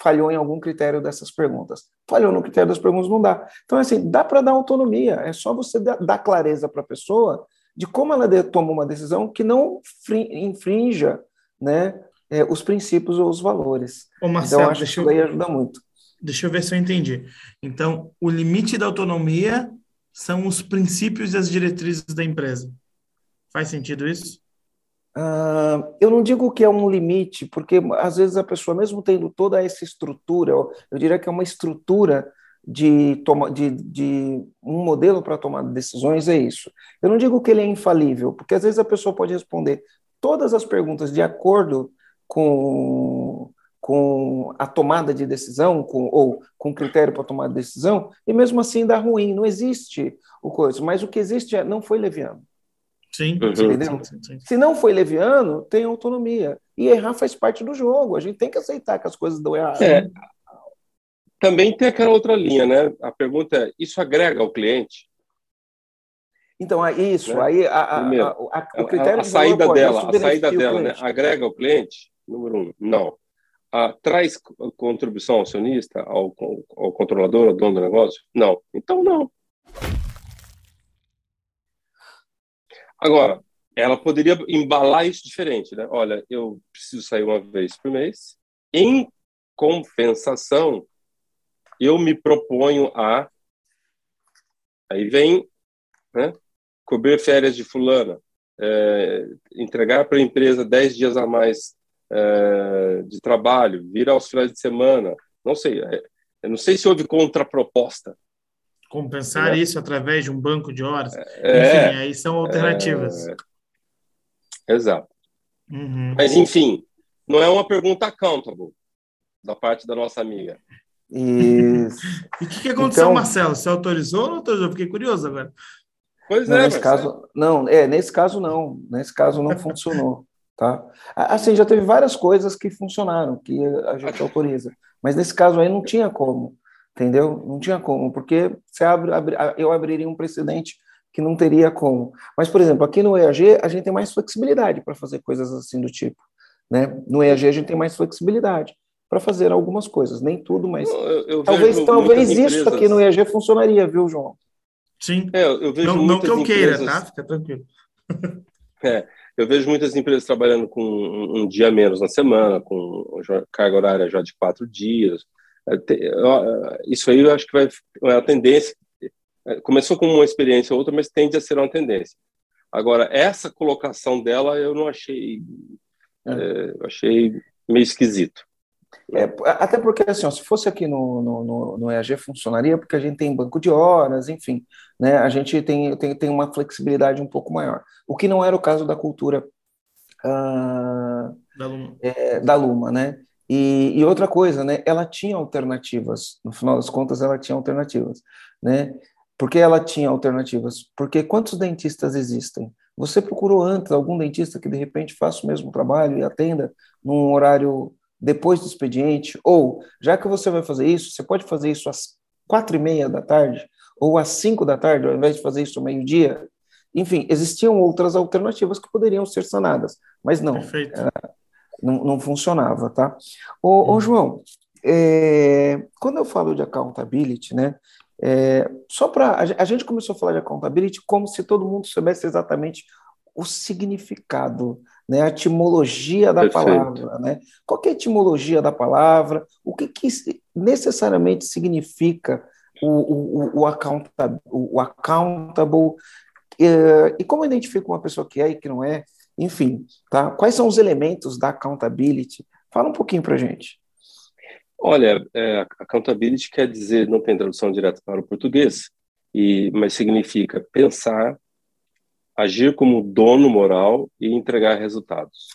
falhou em algum critério dessas perguntas. Falhou no critério das perguntas, não dá. Então, assim, dá para dar autonomia, é só você dar clareza para a pessoa de como ela toma uma decisão que não infrinja né, é, os princípios ou os valores. Ô Marcelo, então, acho que isso daí ajuda muito. Deixa eu ver se eu entendi. Então, o limite da autonomia são os princípios e as diretrizes da empresa. Faz sentido isso? Uh, eu não digo que é um limite, porque às vezes a pessoa, mesmo tendo toda essa estrutura, eu, eu diria que é uma estrutura de, toma, de, de um modelo para tomar decisões, é isso. Eu não digo que ele é infalível, porque às vezes a pessoa pode responder todas as perguntas de acordo com, com a tomada de decisão, com, ou com critério para tomar decisão, e mesmo assim dá ruim, não existe o coisa. Mas o que existe é, não foi leviano. Sim, entendeu? Sim, sim, sim. Se não foi leviano, tem autonomia. E errar faz parte do jogo. A gente tem que aceitar que as coisas dão errado. É. Também tem aquela outra linha, né? A pergunta é: isso agrega ao cliente? Então, é isso. Né? Aí a, a, Primeiro, a, o critério a, saída valor, dela, a saída dela, né? Agrega ao cliente? Número um, não. Traz contribuição ao acionista, ao, ao controlador, ao dono do negócio? Não. Então, não. Agora, ela poderia embalar isso diferente, né? Olha, eu preciso sair uma vez por mês. Em compensação, eu me proponho a. Aí vem, né? Cobrir férias de fulana, é, entregar para a empresa 10 dias a mais é, de trabalho, vir aos finais de semana. Não sei, é, eu não sei se houve contraproposta, compensar é. isso através de um banco de horas. É, enfim, aí são alternativas. É, exato. Uhum. Mas, enfim, não é uma pergunta accountable da parte da nossa amiga. Isso. e o que, que, aconteceu, então, Marcelo? Você autorizou ou não autorizou? Fiquei curioso agora. Pois não, é, nesse caso, não, é, nesse caso não, nesse caso não funcionou, tá? Assim, já teve várias coisas que funcionaram, que a gente autoriza, mas nesse caso aí não tinha como entendeu? Não tinha como, porque você abre, abre, eu abriria um precedente que não teria como. Mas, por exemplo, aqui no EAG a gente tem mais flexibilidade para fazer coisas assim do tipo, né? No EAG a gente tem mais flexibilidade para fazer algumas coisas, nem tudo, mas eu, eu talvez talvez isso empresas... aqui no EAG funcionaria, viu, João? Sim. É, eu vejo não, não que eu queira, tá? Fica tranquilo. É, eu vejo muitas empresas trabalhando com um, um dia menos na semana, com carga horária já de quatro dias, isso aí eu acho que vai é a tendência. Começou com uma experiência ou outra, mas tende a ser uma tendência. Agora, essa colocação dela eu não achei. É. É, achei meio esquisito. É, até porque, assim, ó, se fosse aqui no, no, no, EAG, funcionaria, porque a gente tem banco de horas, enfim, né, a gente tem, tem, tem uma flexibilidade um pouco maior. O que não era o caso da cultura uh, da, Luma. É, da Luma, né? E, e, outra coisa, né? Ela tinha alternativas. No final das contas, ela tinha alternativas, né? Por que ela tinha alternativas? Porque quantos dentistas existem? Você procurou antes algum dentista que de repente faça o mesmo trabalho e atenda num horário depois do expediente? Ou, já que você vai fazer isso, você pode fazer isso às quatro e meia da tarde ou às cinco da tarde, ao invés de fazer isso ao meio-dia? Enfim, existiam outras alternativas que poderiam ser sanadas, mas não. Era, não, não funcionava, tá? Ô, uhum. João, é, quando eu falo de accountability, né, é, só para a gente começou a falar de accountability como se todo mundo soubesse exatamente o significado, né, a etimologia da Perfeito. palavra, né? Qual é a etimologia da palavra? O que, que necessariamente significa o, o, o, accountable, o accountable é, e como identifica uma pessoa que é e que não é? Enfim, tá? Quais são os elementos da accountability? Fala um pouquinho para gente. Olha, é, accountability quer dizer, não tem tradução direta para o português, e, mas significa pensar, agir como dono moral e entregar resultados.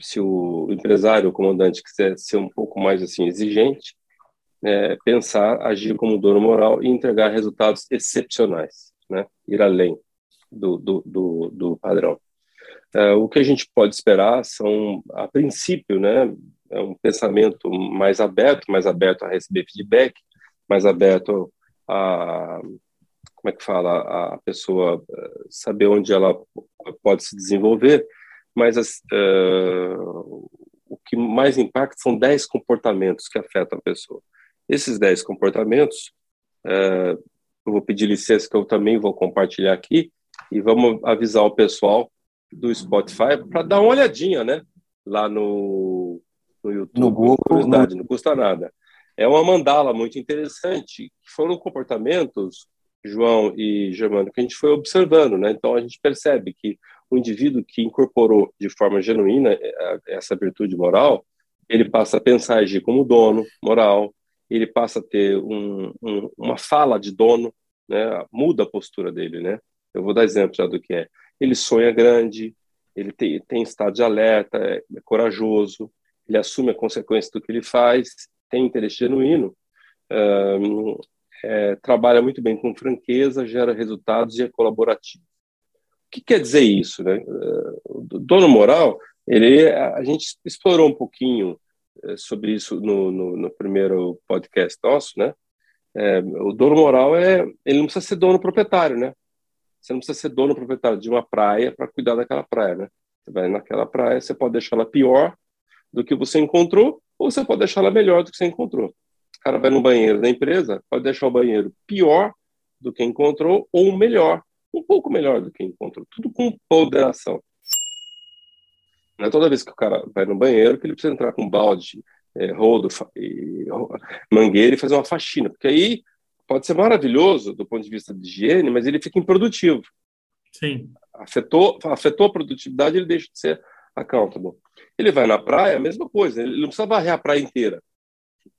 Se, o empresário, o comandante quiser ser um pouco mais assim exigente, é, pensar, agir como dono moral e entregar resultados excepcionais, né? Ir além do, do, do, do padrão. Uh, o que a gente pode esperar são, a princípio, né, é um pensamento mais aberto, mais aberto a receber feedback, mais aberto a, como é que fala, a pessoa eh, saber onde ela pode se desenvolver, mas uh, o que mais impacta são 10 comportamentos que afetam a pessoa. Esses 10 comportamentos, uh, eu vou pedir licença que eu também vou compartilhar aqui, e vamos avisar o pessoal do Spotify para dar uma olhadinha, né? Lá no, no YouTube. No Google. Curiosidade, não custa nada. É uma mandala muito interessante, que foram comportamentos João e Germano, que a gente foi observando, né? Então a gente percebe que o indivíduo que incorporou de forma genuína é, essa virtude moral, ele passa a pensar e agir como dono moral, ele passa a ter um, um, uma fala de dono, né? Muda a postura dele, né? Eu vou dar exemplo já do que é. Ele sonha grande, ele tem, tem estado de alerta, é, é corajoso, ele assume a consequência do que ele faz, tem interesse genuíno, um, é, trabalha muito bem com franqueza, gera resultados e é colaborativo. O que quer dizer isso? Né? O dono moral, ele, a gente explorou um pouquinho é, sobre isso no, no, no primeiro podcast nosso, né? É, o dono moral é, ele não precisa ser dono proprietário, né? Você não precisa ser dono proprietário de uma praia para cuidar daquela praia, né? Você vai naquela praia, você pode deixá-la pior do que você encontrou, ou você pode deixá-la melhor do que você encontrou. Cara vai no banheiro da empresa, pode deixar o banheiro pior do que encontrou, ou melhor, um pouco melhor do que encontrou. Tudo com ponderação. Não é toda vez que o cara vai no banheiro que ele precisa entrar com balde, é, rodo, e, mangueira e fazer uma faxina, porque aí pode ser maravilhoso do ponto de vista de higiene, mas ele fica improdutivo. Sim. Afetou, afetou a produtividade, ele deixa de ser accountable. Ele vai na praia, a mesma coisa, ele não precisa varrer a praia inteira.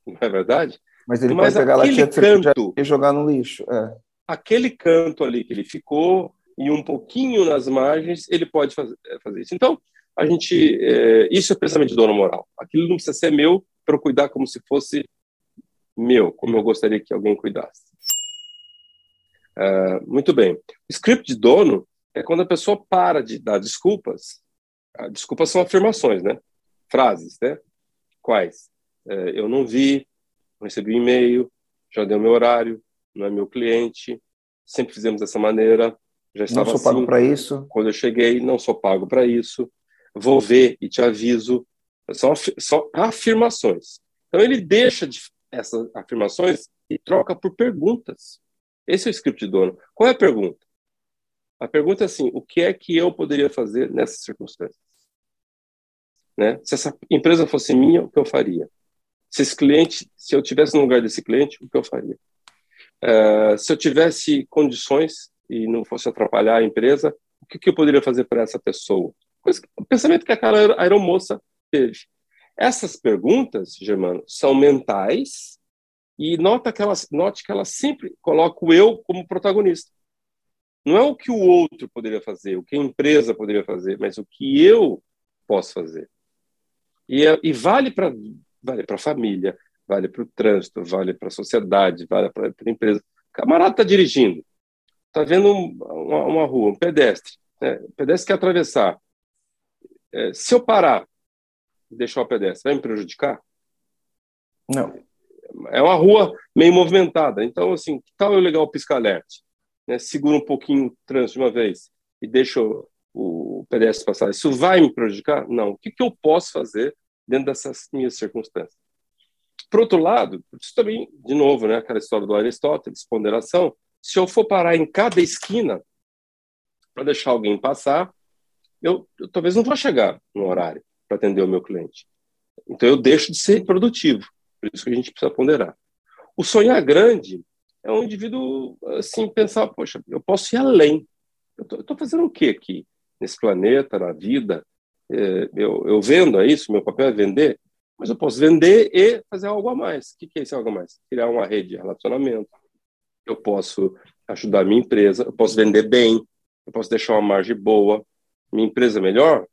Não é verdade? Mas ele mas pode pegar aquele canto e jogar no lixo. É. Aquele canto ali que ele ficou e um pouquinho nas margens, ele pode fazer, é, fazer isso. Então, a gente, é, isso é pensamento de dono moral. Aquilo não precisa ser meu para eu cuidar como se fosse meu, como eu gostaria que alguém cuidasse. Uh, muito bem. O script de dono é quando a pessoa para de dar desculpas. Uh, desculpas são afirmações, né? Frases, né? Quais? Uh, eu não vi, recebi um e-mail, já deu meu horário, não é meu cliente, sempre fizemos dessa maneira, já estava Não sou assim, pago para isso. Quando eu cheguei, não sou pago para isso, vou ver e te aviso. São, são afirmações. Então ele deixa de essas afirmações e troca por perguntas. Esse é o script de dono. Qual é a pergunta? A pergunta é assim: o que é que eu poderia fazer nessas circunstâncias? Né? Se essa empresa fosse minha, o que eu faria? Se esse cliente, se eu tivesse no lugar desse cliente, o que eu faria? Uh, se eu tivesse condições e não fosse atrapalhar a empresa, o que, que eu poderia fazer para essa pessoa? O pensamento que aquela aeromoça teve. Essas perguntas, Germano, são mentais e nota que ela, note que ela sempre coloca o eu como protagonista. Não é o que o outro poderia fazer, o que a empresa poderia fazer, mas o que eu posso fazer. E, é, e vale para vale a família, vale para o trânsito, vale para a sociedade, vale para a empresa. O camarada está dirigindo, está vendo um, uma, uma, rua, um pedestre. Né? O pedestre quer atravessar. É, se eu parar deixar o pedestre, vai me prejudicar? Não. É uma rua meio movimentada, então, assim, que tal eu ligar o pisca-alerta? Né? Segura um pouquinho o trânsito de uma vez e deixa o, o pedestre passar. Isso vai me prejudicar? Não. O que, que eu posso fazer dentro dessas minhas circunstâncias? Por outro lado, isso também, de novo, né, aquela história do Aristóteles, ponderação, se eu for parar em cada esquina para deixar alguém passar, eu, eu, talvez não vou chegar no horário para atender o meu cliente. Então eu deixo de ser produtivo. Por isso que a gente precisa ponderar. O sonhar grande é um indivíduo assim pensar, poxa, eu posso ir além. Eu estou fazendo o que aqui nesse planeta, na vida? É, eu, eu vendo, é isso? Meu papel é vender? Mas eu posso vender e fazer algo a mais. O que, que é esse algo a mais? Criar uma rede de relacionamento. Eu posso ajudar a minha empresa, eu posso vender bem, eu posso deixar uma margem boa. Minha empresa é melhor,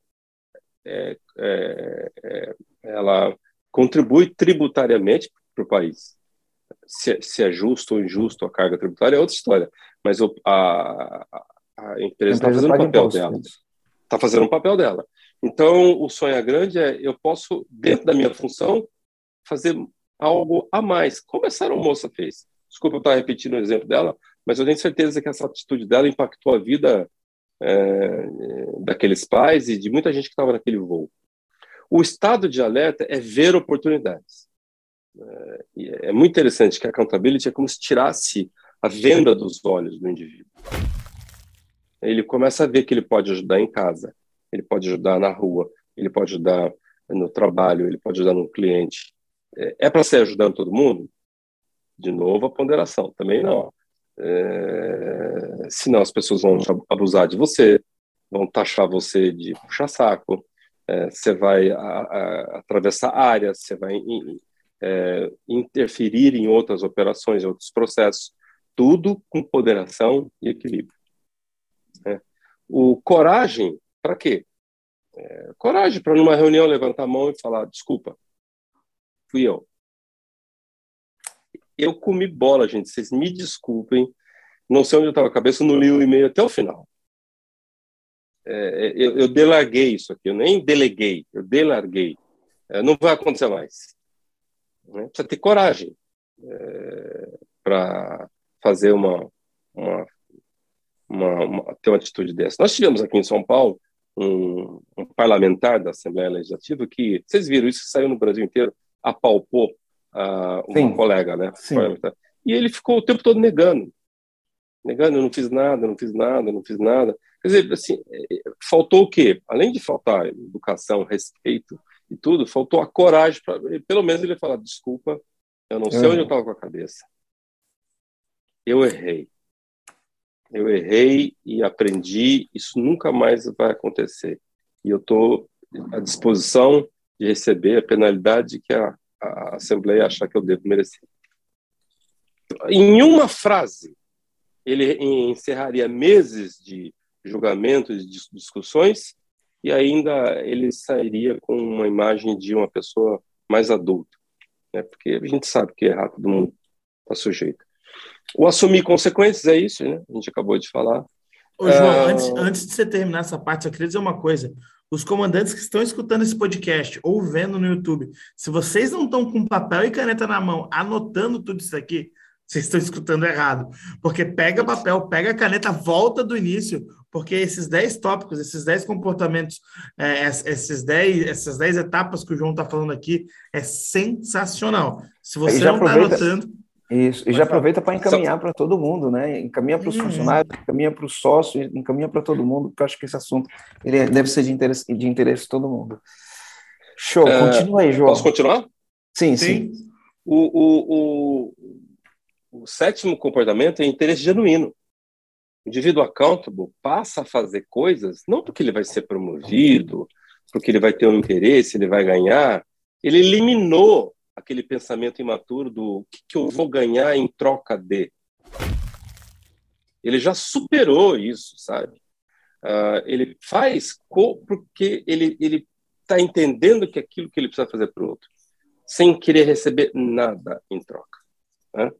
é, é, é, ela contribui tributariamente para o país. Se, se, é justo ou injusto a carga tributária é outra história, mas o, a, a, empresa está fazendo o papel dela. Está fazendo o papel dela. Então, o sonho grande é eu posso, dentro da minha função, fazer algo a mais, como essa moça fez. Desculpa eu estar repetindo o exemplo dela, mas eu tenho certeza que essa atitude dela impactou a vida é, daqueles pais e de muita gente que estava naquele voo. O estado de alerta é ver oportunidades. É, é muito interessante que a accountability é como se tirasse a venda dos olhos do indivíduo. Ele começa a ver que ele pode ajudar em casa, ele pode ajudar na rua, ele pode ajudar no trabalho, ele pode ajudar no cliente. É, é para ser ajudando todo mundo? De novo, a ponderação. Também não. É, senão as pessoas vão abusar de você, vão taxar você de puxa-saco, é, você vai a, a, atravessar áreas, você vai in, é, interferir em outras operações, em outros processos, tudo com moderação e equilíbrio. Né? O coragem, para quê? É, coragem para numa reunião levantar a mão e falar desculpa, fui eu. Eu comi bola, gente. Vocês me desculpem. Não sei onde eu estava a cabeça, não li o e-mail até o final. É, eu, eu delarguei isso aqui, eu nem deleguei, eu delarguei. É, não vai acontecer mais. Né? Precisa ter coragem é, para fazer uma, uma, uma, uma, ter uma atitude dessa. Nós tivemos aqui em São Paulo um, um, parlamentar da Assembleia Legislativa que, vocês viram isso, saiu no Brasil inteiro, apalpou uh, uma Sim. colega, né? Sim. E ele ficou o tempo todo negando. Negando, eu não fiz nada, não fiz nada, não fiz nada. Quer dizer, assim, é, faltou o quê? Além de faltar educação, respeito e tudo, faltou a coragem para, pelo menos ele falar, desculpa, eu não sei é. onde eu estava com a cabeça. Eu errei. Eu errei e aprendi, isso nunca mais vai acontecer. E eu estou à disposição de receber a penalidade que a, a Assembleia achar que eu devo merecer. Em uma frase, ele encerraria meses de julgamentos, de discussões, e ainda ele sairia com uma imagem de uma pessoa mais adulta, né? porque a gente sabe que errar todo mundo está sujeito. O assumir consequências é isso, né? A gente acabou de falar. Ô, João, uh... antes, antes de você terminar essa parte, eu queria dizer uma coisa. Os comandantes que estão escutando esse podcast ou vendo no YouTube, se vocês não estão com papel e caneta na mão, anotando tudo isso aqui, vocês estão escutando errado. Porque pega papel, pega caneta, volta do início, porque esses 10 tópicos, esses 10 comportamentos, é, esses 10, essas 10 etapas que o João está falando aqui, é sensacional. Se você não está anotando. Isso, e já aproveita para encaminhar para todo mundo, né? Encaminha para os uhum. funcionários, encaminha para o sócio, encaminha para todo mundo, porque eu acho que esse assunto ele é, deve ser de interesse, de interesse de todo mundo. Show, é, continua aí, João. Posso continuar? Sim, sim. sim. O, o, o, o sétimo comportamento é interesse genuíno. O indivíduo accountable passa a fazer coisas não porque ele vai ser promovido, porque ele vai ter um interesse, ele vai ganhar. Ele eliminou aquele pensamento imaturo do que, que eu vou ganhar em troca de. Ele já superou isso, sabe? Uh, ele faz porque ele ele está entendendo que aquilo que ele precisa fazer para o outro, sem querer receber nada em troca. Né?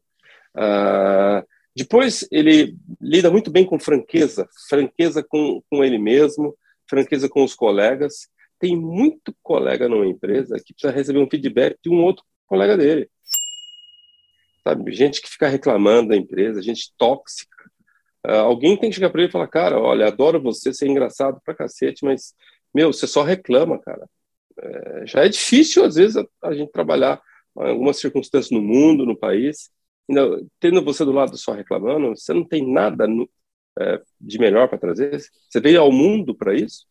Uh, depois, ele lida muito bem com franqueza, franqueza com, com ele mesmo, franqueza com os colegas. Tem muito colega numa empresa que precisa receber um feedback de um outro colega dele. Sabe? Gente que fica reclamando da empresa, gente tóxica. Uh, alguém tem que chegar para ele e falar: Cara, olha, adoro você, você é engraçado pra cacete, mas, meu, você só reclama, cara. É, já é difícil, às vezes, a, a gente trabalhar em algumas circunstâncias no mundo, no país, ainda, tendo você do lado só reclamando, você não tem nada no, é, de melhor para trazer. Você veio ao mundo para isso.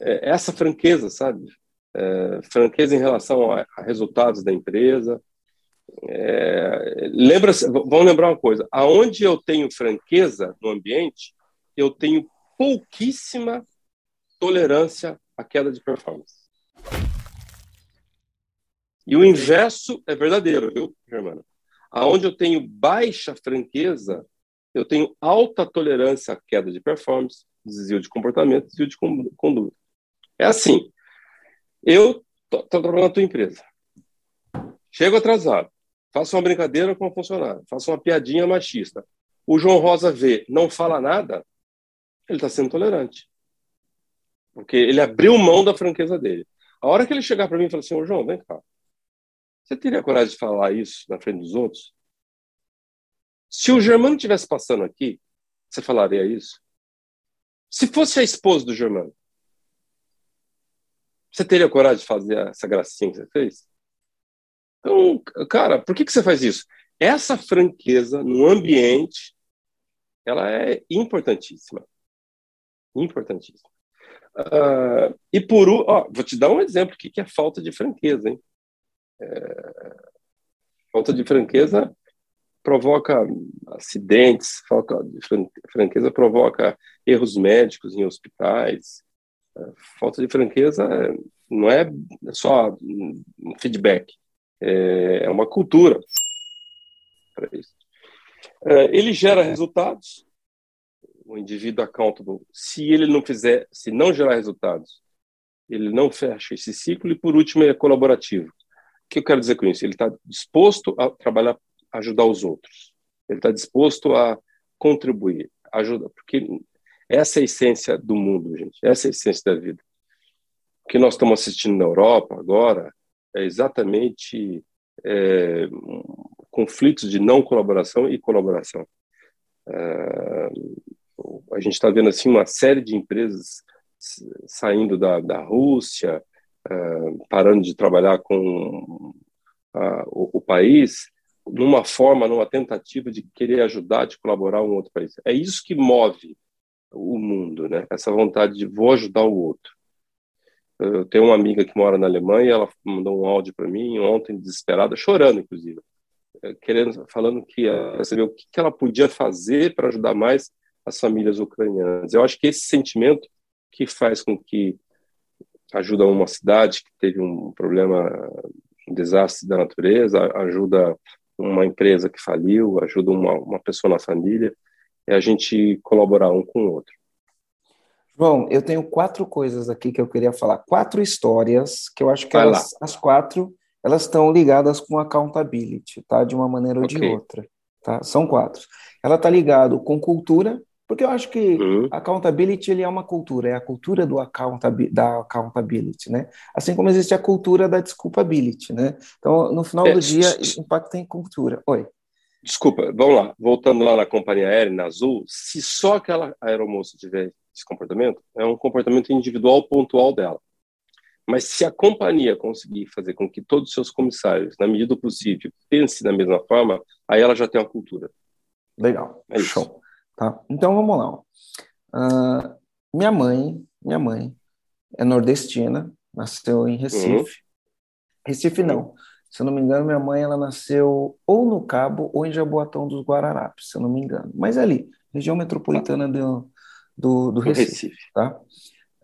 É, essa franqueza, sabe? É, franqueza em relação a, a, resultados da empresa. É, lembra, lembrar uma coisa: aonde eu tenho franqueza no ambiente, eu tenho pouquíssima tolerância à queda de performance. E o inverso é verdadeiro, viu, Germana? Aonde eu tenho baixa franqueza, eu tenho alta tolerância à queda de performance, desvio de comportamento, desvio de conduta. É assim, eu estou trabalhando na tua empresa, chego atrasado, faço uma brincadeira com o funcionário, faço uma piadinha machista. O João Rosa vê, não fala nada, ele está sendo tolerante. Porque ele abriu mão da franqueza dele. A hora que ele chegar para mim e falar assim, ô João, vem cá, você teria coragem de falar isso na frente dos outros? Se o Germano estivesse passando aqui, você falaria isso? Se fosse a esposa do Germano, você teria coragem de fazer essa gracinha que você fez? Então, cara, por que, que você faz isso? Essa franqueza no ambiente, ela é importantíssima. Importantíssima. Uh, e por ó, vou te dar um exemplo que que é falta de franqueza, hein? É, falta de franqueza provoca acidentes, falta de franqueza provoca erros médicos em hospitais. É, falta de franqueza não é só um feedback, é, é uma cultura para isso. É, ele gera resultados, o indivíduo accountable. Se ele não fizer, se não gerar resultados, ele não fecha esse ciclo. E por último, é colaborativo. O que eu quero dizer com isso? Ele está disposto a trabalhar ajudar os outros. Ele está disposto a contribuir, ajuda, porque essa é a essência do mundo, gente. Essa é a essência da vida. O que nós estamos assistindo na Europa agora é exatamente é, conflitos de não colaboração e colaboração. É, a gente está vendo assim uma série de empresas saindo da, da Rússia, é, parando de trabalhar com o, o país numa forma, numa tentativa de querer ajudar, de colaborar um outro país. É isso que move o mundo, né? Essa vontade de vou ajudar o outro. Eu tenho uma amiga que mora na Alemanha, ela mandou um áudio para mim ontem, desesperada, chorando, inclusive, eh, querendo, falando que ia saber o que ela podia fazer para ajudar mais as famílias ucranianas. Eu acho que esse sentimento que faz com que ajuda uma cidade que teve um problema, um desastre da natureza, ajuda uma empresa que faliu, ajuda uma, uma pessoa na família, é a gente colaborar um com o outro. João, eu tenho quatro coisas aqui que eu queria falar, quatro histórias que eu acho que elas, as quatro elas estão ligadas com accountability, tá? De uma maneira ou okay. de outra, tá? São quatro. Ela está ligado com cultura, porque eu acho que uhum. accountability ele é uma cultura, é a cultura do accountabi da accountability, né? Assim como existe a cultura da desculpability, né? Então, no final é, do dia, impacta em cultura. Oi. Desculpa, vamos lá. Voltando lá na companhia aérea, na Azul, se só aquela aeromoça tiver esse comportamento, é um comportamento individual pontual dela. Mas se a companhia conseguir fazer com que todos os seus comissários, na medida do possível, pensem da mesma forma, aí ela já tem uma cultura. Legal. É Show. Tá? Então vamos lá. Uh, minha mãe, minha mãe é nordestina, nasceu em Recife. Uhum. Recife não. Se eu não me engano, minha mãe ela nasceu ou no Cabo ou em Jaboatão dos Guararapes, se eu não me engano. Mas é ali, região metropolitana do, do, do Recife. Recife. Tá?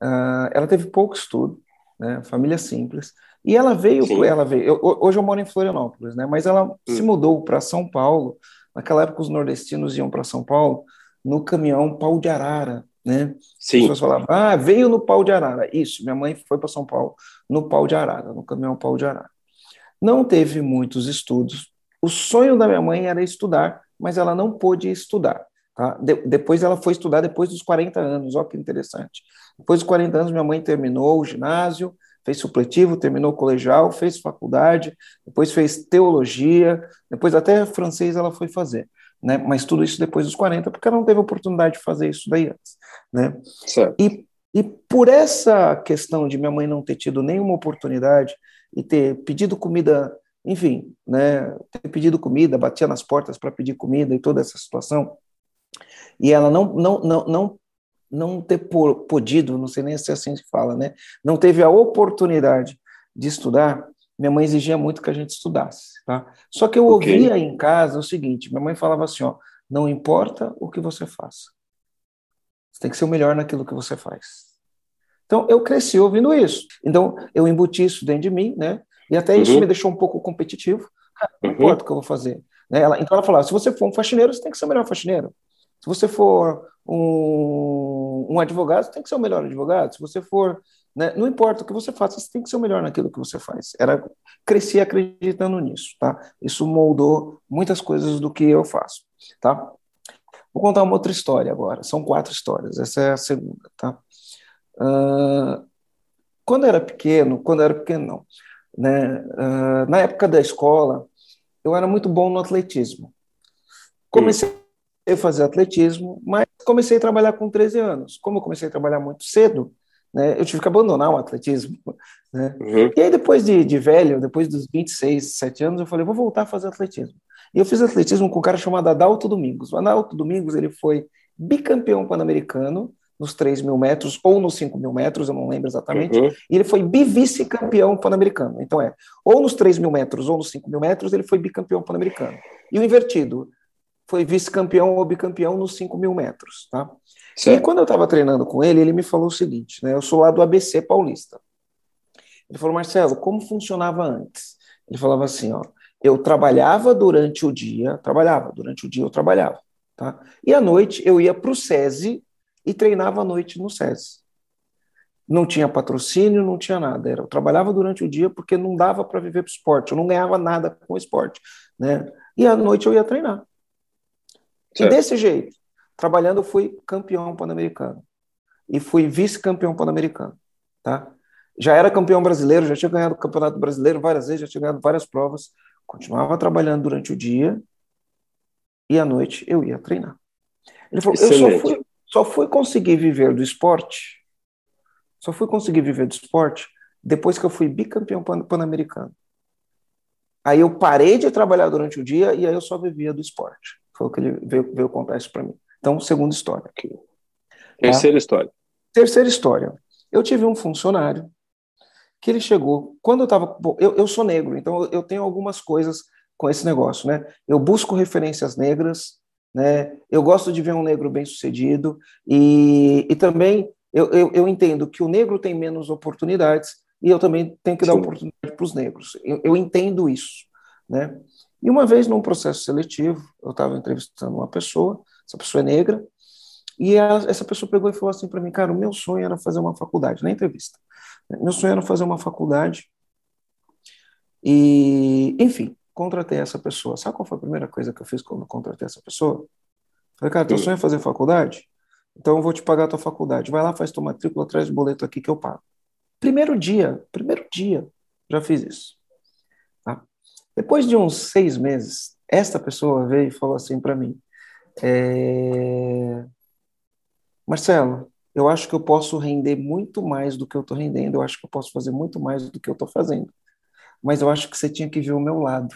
Uh, ela teve pouco estudo, né? família simples. E ela veio, Sim. ela veio. Eu, hoje eu moro em Florianópolis, né? Mas ela hum. se mudou para São Paulo. Naquela época os nordestinos iam para São Paulo no caminhão pau de arara, né? Sim. As pessoas falavam, ah, veio no pau de arara. Isso, minha mãe foi para São Paulo no pau de arara, no caminhão pau de arara. Não teve muitos estudos. O sonho da minha mãe era estudar, mas ela não pôde estudar. Tá? De depois ela foi estudar depois dos 40 anos, olha que interessante. Depois dos 40 anos, minha mãe terminou o ginásio, fez supletivo, terminou o colegial, fez faculdade, depois fez teologia, depois até francês ela foi fazer né? Mas tudo isso depois dos 40, porque ela não teve oportunidade de fazer isso daí antes, né? Certo. E, e por essa questão de minha mãe não ter tido nenhuma oportunidade e ter pedido comida, enfim, né? Ter pedido comida, batia nas portas para pedir comida e toda essa situação, e ela não não não não não ter podido, não sei nem se é assim se fala, né? Não teve a oportunidade de estudar, minha mãe exigia muito que a gente estudasse, tá? Só que eu okay. ouvia em casa o seguinte, minha mãe falava assim, ó, não importa o que você faça, você tem que ser o melhor naquilo que você faz. Então, eu cresci ouvindo isso. Então, eu embuti isso dentro de mim, né? E até isso uhum. me deixou um pouco competitivo. não uhum. importa o que eu vou fazer. Né? Ela, então, ela falava, se você for um faxineiro, você tem que ser o melhor faxineiro. Se você for um, um advogado, você tem que ser o melhor advogado. Se você for né? Não importa o que você faça, você tem que ser o melhor naquilo que você faz. Era cresci acreditando nisso, tá? Isso moldou muitas coisas do que eu faço, tá? Vou contar uma outra história agora. São quatro histórias. Essa é a segunda, tá? Uh, quando eu era pequeno, quando eu era pequeno não, né? Uh, na época da escola, eu era muito bom no atletismo. Comecei a fazer atletismo, mas comecei a trabalhar com 13 anos. Como eu comecei a trabalhar muito cedo, né, eu tive que abandonar o atletismo. Né? Uhum. E aí, depois de, de, velho, depois dos 26, 7 anos, eu falei, vou voltar a fazer atletismo. E eu fiz atletismo com um cara chamado Adalto Domingos. O Adalto Domingos ele foi bicampeão pan-americano nos 3 mil metros ou nos 5 mil metros, eu não lembro exatamente, uhum. e ele foi bivice-campeão pan-americano. Então é, ou nos 3 mil metros ou nos 5 mil metros, ele foi bicampeão pan-americano. E o invertido, foi vice-campeão ou bicampeão nos 5 mil metros, tá? Certo. E quando eu estava treinando com ele, ele me falou o seguinte, né? Eu sou lá do ABC Paulista. Ele falou, Marcelo, como funcionava antes? Ele falava assim, ó, eu trabalhava durante o dia, trabalhava, durante o dia eu trabalhava, tá? E à noite eu ia para o SESI e treinava à noite no SESI. Não tinha patrocínio, não tinha nada. Era, eu trabalhava durante o dia porque não dava para viver para o esporte, eu não ganhava nada com o esporte, né? E à noite eu ia treinar. Certo. E desse jeito, trabalhando, eu fui campeão pan-americano. E fui vice-campeão pan-americano, tá? Já era campeão brasileiro, já tinha ganhado o campeonato brasileiro várias vezes, já tinha ganhado várias provas. Continuava trabalhando durante o dia e à noite eu ia treinar. Ele falou: Excelente. eu só fui, só fui conseguir viver do esporte, só fui conseguir viver do esporte depois que eu fui bicampeão pan-americano. Aí eu parei de trabalhar durante o dia e aí eu só vivia do esporte. Foi o que ele veio, veio contar isso para mim. Então, segunda história aqui. Terceira tá? história. Terceira história. Eu tive um funcionário que ele chegou, quando eu estava. Eu, eu sou negro, então eu tenho algumas coisas com esse negócio, né? Eu busco referências negras, né? Eu gosto de ver um negro bem sucedido e, e também eu, eu, eu entendo que o negro tem menos oportunidades e eu também tenho que dar Sim. oportunidade para os negros. Eu, eu entendo isso, né? E uma vez, num processo seletivo, eu estava entrevistando uma pessoa, essa pessoa é negra, e a, essa pessoa pegou e falou assim para mim, cara, o meu sonho era fazer uma faculdade, na entrevista. Meu sonho era fazer uma faculdade, e, enfim, contratei essa pessoa. Sabe qual foi a primeira coisa que eu fiz quando contratei essa pessoa? Falei, cara, teu sonho é fazer faculdade? Então eu vou te pagar a tua faculdade. Vai lá, faz tua matrícula, traz o boleto aqui que eu pago. Primeiro dia, primeiro dia, já fiz isso. Depois de uns seis meses, esta pessoa veio e falou assim para mim: é... Marcelo, eu acho que eu posso render muito mais do que eu estou rendendo, eu acho que eu posso fazer muito mais do que eu estou fazendo, mas eu acho que você tinha que ver o meu lado.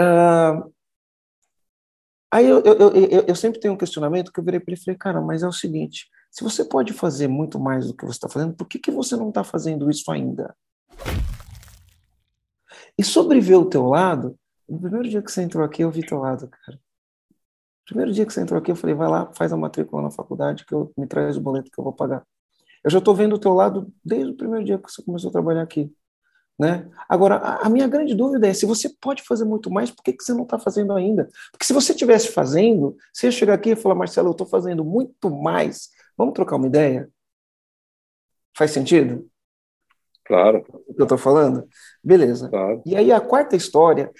Uh, aí eu, eu, eu, eu, sempre tenho um questionamento que eu virei para ele e falei, cara, mas é o seguinte, se você pode fazer muito mais do que você está fazendo, por que, que você não está fazendo isso ainda? E sobre ver o teu lado, no primeiro dia que você entrou aqui, eu vi teu lado, cara. Primeiro dia que você entrou aqui, eu falei, vai lá, faz a matrícula na faculdade, que eu me traz o boleto que eu vou pagar. Eu já estou vendo o teu lado desde o primeiro dia que você começou a trabalhar aqui. Né? Agora, a, a minha grande dúvida é, se você pode fazer muito mais, por que, que você não está fazendo ainda? Porque se você estivesse fazendo, você ia chegar aqui e falar, Marcelo, eu estou fazendo muito mais Vamos trocar uma ideia? Faz sentido? Claro. O que eu estou falando? Beleza. Claro. E aí a quarta história,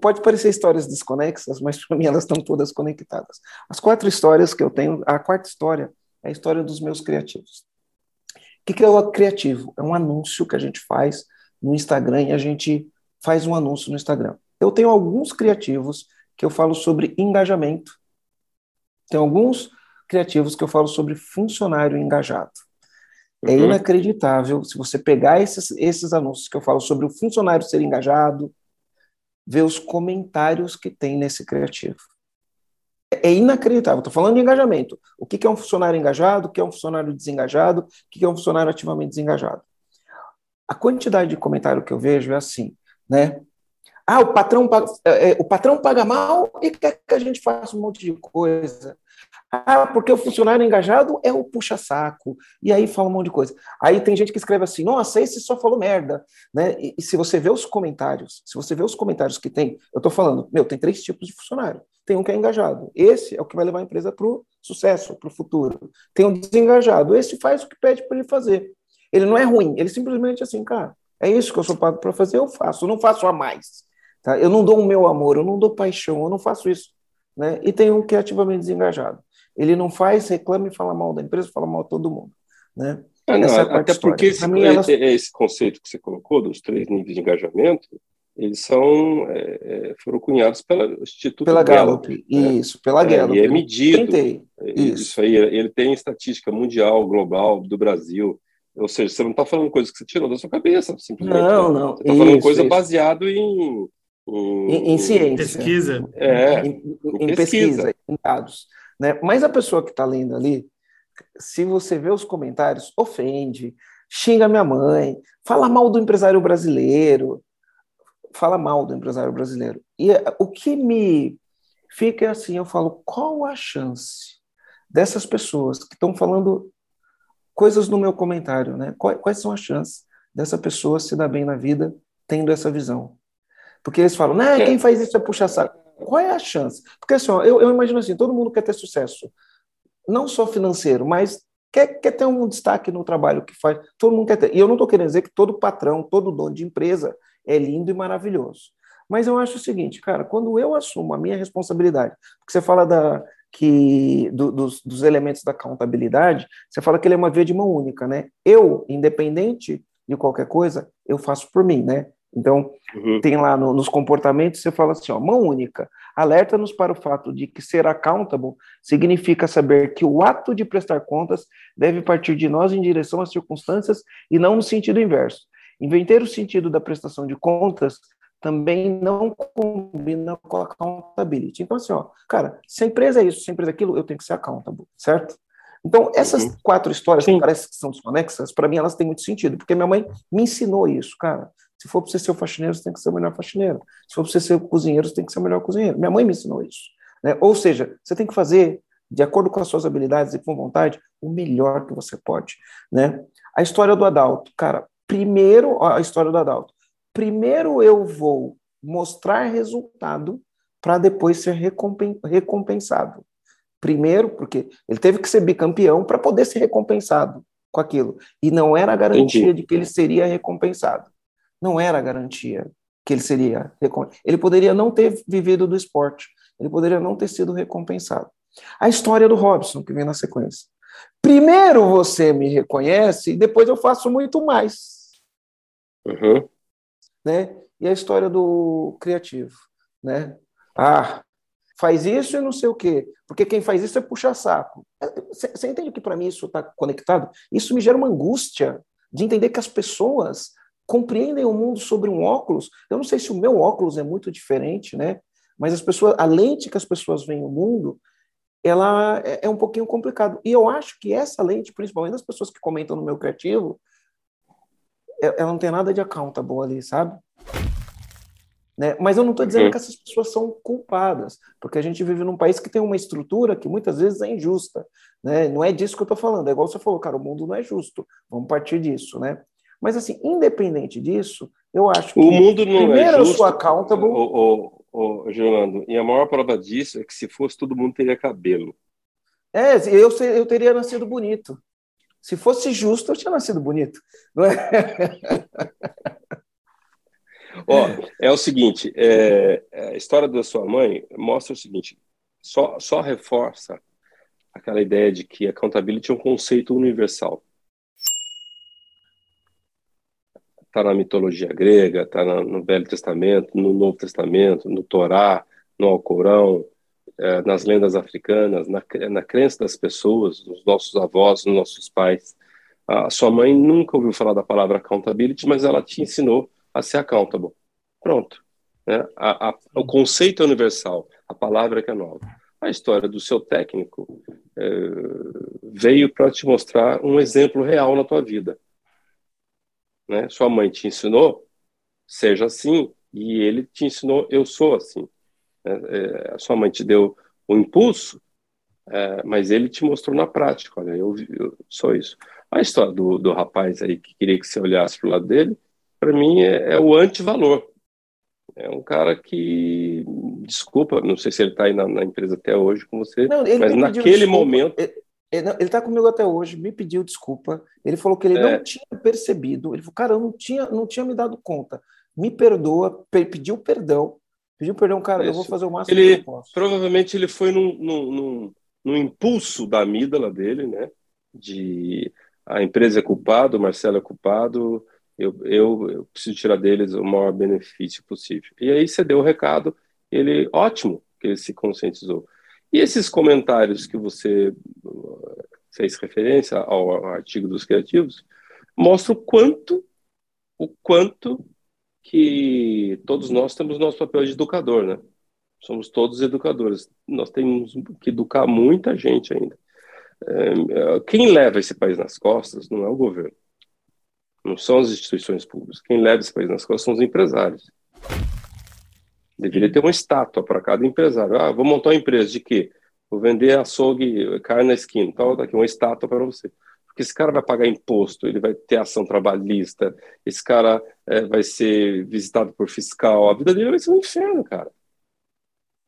pode parecer histórias desconexas, mas para mim elas estão todas conectadas. As quatro histórias que eu tenho, a quarta história é a história dos meus criativos. O que é o criativo? É um anúncio que a gente faz no Instagram e a gente faz um anúncio no Instagram. Eu tenho alguns criativos que eu falo sobre engajamento. Tem alguns criativos que eu falo sobre funcionário engajado. É uhum. inacreditável se você pegar esses, esses anúncios que eu falo sobre o funcionário ser engajado, ver os comentários que tem nesse criativo. É inacreditável. Estou falando de engajamento. O que é um funcionário engajado? O que é um funcionário desengajado? O que é um funcionário ativamente desengajado? A quantidade de comentário que eu vejo é assim, né? Ah, o patrão, é, é, o patrão paga mal e quer que a gente faça um monte de coisa. Ah, porque o funcionário engajado é o puxa-saco. E aí fala um monte de coisa. Aí tem gente que escreve assim: nossa, esse só falou merda. Né? E, e se você vê os comentários, se você vê os comentários que tem, eu estou falando, meu, tem três tipos de funcionário. Tem um que é engajado. Esse é o que vai levar a empresa para o sucesso, para o futuro. Tem um desengajado. Esse faz o que pede para ele fazer. Ele não é ruim, ele simplesmente assim, cara, é isso que eu sou pago para fazer, eu faço. Eu não faço a mais. Tá? Eu não dou o meu amor, eu não dou paixão, eu não faço isso. Né? E tem um que é ativamente desengajado. Ele não faz, reclama e fala mal da empresa, fala mal de todo mundo. Né? Ah, não, é até porque esse, mim, elas... esse, conceito que você colocou dos três níveis de engajamento, eles são é, é foram cunhados pelo Instituto pela Gallup, Gallup né? isso, pela é, Gallup. E é medido. Tentei. Isso. isso aí, ele tem estatística mundial, global, do Brasil. Ou seja, você não está falando coisas que você tirou da sua cabeça, simplesmente. Não, né? não. Você está falando coisa baseado em em, em ciência. Pesquisa. É, em, em, em pesquisa. pesquisa, em dados. Né? Mas a pessoa que está lendo ali, se você vê os comentários, ofende, xinga minha mãe, fala mal do empresário brasileiro, fala mal do empresário brasileiro. E é, o que me fica é assim, eu falo, qual a chance dessas pessoas que estão falando coisas no meu comentário, né? Quais, quais são as chances dessa pessoa se dar bem na vida tendo essa visão? Porque eles falam, né, quem faz isso é puxar saco. Qual é a chance? Porque assim, ó, eu, eu imagino assim, todo mundo quer ter sucesso, não só financeiro, mas quer, quer ter um destaque no trabalho que faz. Todo mundo quer ter. E eu não estou querendo dizer que todo patrão, todo dono de empresa é lindo e maravilhoso. Mas eu acho o seguinte, cara, quando eu assumo a minha responsabilidade, porque você fala da, que do, dos, dos, elementos da contabilidade, você fala que ele é uma via de mão única, né? Eu, independente de qualquer coisa, eu faço por mim, né? Então, uhum. tem lá no, nos comportamentos, você fala assim, ó, mão única, alerta-nos para o fato de que ser accountable significa saber que o ato de prestar contas deve partir de nós em direção às circunstâncias e não no sentido inverso. Inverter o sentido da prestação de contas também não combina com a accountability. Então, assim, ó, cara, se a empresa é isso, se a empresa é aquilo, eu tenho que ser accountable, certo? Então, essas uhum. quatro histórias Sim. que parecem que são desconexas, para mim elas têm muito sentido, porque minha mãe me ensinou isso, cara. Se for para você ser o faxineiro, você tem que ser o melhor faxineiro. Se for para você ser o cozinheiro, você tem que ser o melhor cozinheiro. Minha mãe me ensinou isso. Né? Ou seja, você tem que fazer, de acordo com as suas habilidades e com vontade, o melhor que você pode. Né? A história do Adalto, cara, primeiro, a história do Adalto. Primeiro eu vou mostrar resultado para depois ser recompensado. Primeiro, porque ele teve que ser bicampeão para poder ser recompensado com aquilo. E não era a garantia Entendi. de que ele seria recompensado não era garantia que ele seria ele poderia não ter vivido do esporte, ele poderia não ter sido recompensado. A história do Robson que vem na sequência. Primeiro você me reconhece e depois eu faço muito mais. Uhum. Né? E a história do criativo, né? Ah, faz isso e não sei o quê, porque quem faz isso é puxar saco. Você entende que para mim isso está conectado? Isso me gera uma angústia de entender que as pessoas compreendem o mundo sobre um óculos. Eu não sei se o meu óculos é muito diferente, né? Mas as pessoas, a lente que as pessoas veem o mundo, ela é, é um pouquinho complicado. E eu acho que essa lente, principalmente das pessoas que comentam no meu criativo, é, ela não tem nada de accountable ali, sabe? Né? Mas eu não estou dizendo uhum. que essas pessoas são culpadas, porque a gente vive num país que tem uma estrutura que muitas vezes é injusta. Né? Não é disso que eu estou falando, é igual você falou, cara, o mundo não é justo, vamos partir disso. Né? Mas, assim, independente disso, eu acho que. O mundo não é primeiro é justo, eu sou accountable. O, o, o, Gerlando, e a maior prova disso é que se fosse todo mundo teria cabelo. É, eu, eu teria nascido bonito. Se fosse justo, eu tinha nascido bonito. Não é? Ó, é o seguinte, é, a história da sua mãe mostra o seguinte, só, só reforça aquela ideia de que a accountability é um conceito universal. Está na mitologia grega, está no Velho Testamento, no Novo Testamento, no Torá, no Alcorão, é, nas lendas africanas, na, na crença das pessoas, nos nossos avós, nos nossos pais. A sua mãe nunca ouviu falar da palavra accountability, mas ela te ensinou a ser accountable. Pronto. Né? A, a, o conceito é universal, a palavra que é nova. A história do seu técnico é, veio para te mostrar um exemplo real na tua vida né? Sua mãe te ensinou, seja assim, e ele te ensinou, eu sou assim. É, é, a sua mãe te deu o impulso, é, mas ele te mostrou na prática, olha, eu, eu sou isso. A história do, do rapaz aí que queria que você olhasse para o lado dele, para mim é, é o antivalor. É um cara que, desculpa, não sei se ele está aí na, na, empresa até hoje com você, não, mas naquele desculpa. momento. Ele está comigo até hoje, me pediu desculpa. Ele falou que ele é. não tinha percebido. Ele falou, cara, eu não tinha, não tinha me dado conta. Me perdoa, pediu perdão. Pediu perdão, cara, Isso. eu vou fazer o máximo ele, que eu posso. Provavelmente ele foi num, num, num, num impulso da amígdala dele, né? De a empresa é culpada, o Marcelo é culpado, eu, eu, eu preciso tirar deles o maior benefício possível. E aí você deu o recado, ele, ótimo que ele se conscientizou. E esses comentários que você fez referência ao artigo dos criativos mostram o quanto, o quanto que todos nós temos nosso papel de educador, né? Somos todos educadores. Nós temos que educar muita gente ainda. É, quem leva esse país nas costas não é o governo, não são as instituições públicas. Quem leva esse país nas costas são os empresários. Deveria ter uma estátua para cada empresário. Ah, vou montar uma empresa de quê? Vou vender açougue, carne na esquina. Então, tá aqui uma estátua para você. Porque esse cara vai pagar imposto, ele vai ter ação trabalhista, esse cara é, vai ser visitado por fiscal. A vida dele vai ser um inferno, cara.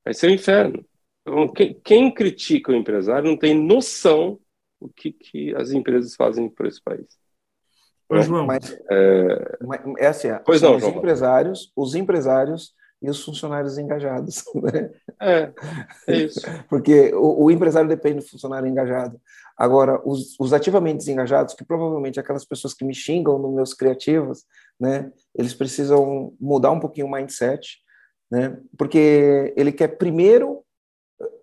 Vai ser um inferno. Então, quem, quem critica o empresário não tem noção do que, que as empresas fazem por esse país. Ô, João, mas, é... é assim, pois não, os João. empresários, os empresários e os funcionários engajados. Né? É, é isso. Porque o, o, empresário depende do funcionário engajado. Agora, os, os ativamente desengajados, que provavelmente aquelas pessoas que me xingam nos meus criativos, né, eles precisam mudar um pouquinho o mindset, né, porque ele quer primeiro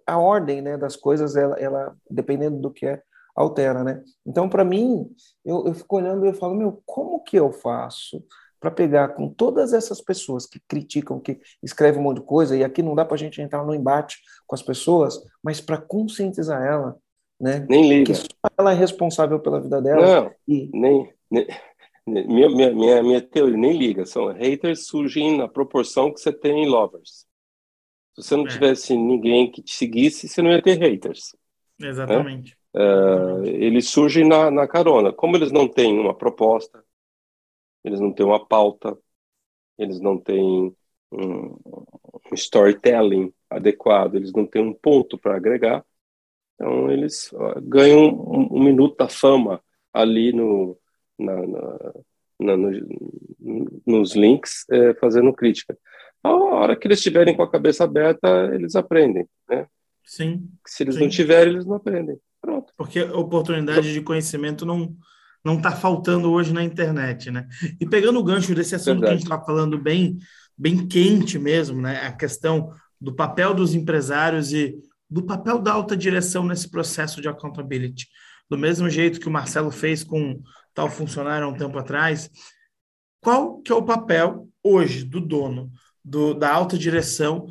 a ordem né, das coisas, ela, ela dependendo do que é, altera, né? Então, para mim, eu, eu fico olhando e eu falo, meu, como que eu faço para pegar com todas essas pessoas que criticam, que escrevem um monte de coisa, e aqui não dá para a gente entrar no embate com as pessoas, mas para conscientizar ela, né? Nem liga. Que só ela é responsável pela vida dela. Não, e... nem, nem minha, minha, minha, minha teoria, nem liga. São haters surgem na proporção que você tem lovers. Se você não é. tivesse ninguém que te seguisse, você não ia ter haters. Exatamente. Né? Uh, eles surgem na, na carona. Como eles não têm uma proposta, eles não têm uma pauta, eles não têm um, storytelling adequado, eles não têm um ponto para agregar. Então, eles ganham um, um, minuto da fama ali no, na, na, na, no, nos links, é, fazendo crítica. A hora que eles estiverem com a cabeça aberta, eles aprendem. Né? Sim. Se eles sim. não tiverem, eles não aprendem. Pronto. Porque oportunidade de conhecimento não não está faltando hoje na internet, né? E pegando o gancho desse assunto Verdade. que a gente está falando bem, bem quente mesmo, né? A questão do papel dos empresários e do papel da alta direção nesse processo de accountability. Do mesmo jeito que o Marcelo fez com tal funcionário há um tempo atrás, qual que é o papel hoje do dono, do, da alta direção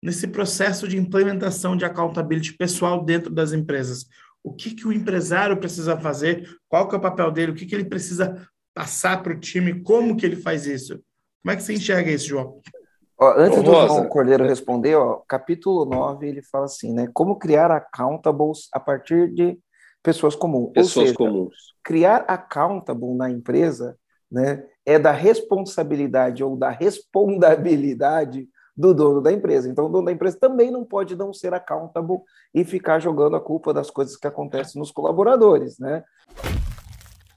nesse processo de implementação de accountability pessoal dentro das empresas? O que, que o empresário precisa fazer, qual que é o papel dele, o que, que ele precisa passar para o time, como que ele faz isso. Como é que você enxerga isso, João? Ó, antes do João Cordeiro responder, ó, capítulo 9, ele fala assim, né? Como criar accountables a partir de pessoas comuns. Pessoas seja, comuns. Criar accountable na empresa né, é da responsabilidade ou da responsabilidade do dono da empresa. Então, o dono da empresa também não pode não ser accountable e ficar jogando a culpa das coisas que acontecem nos colaboradores, né?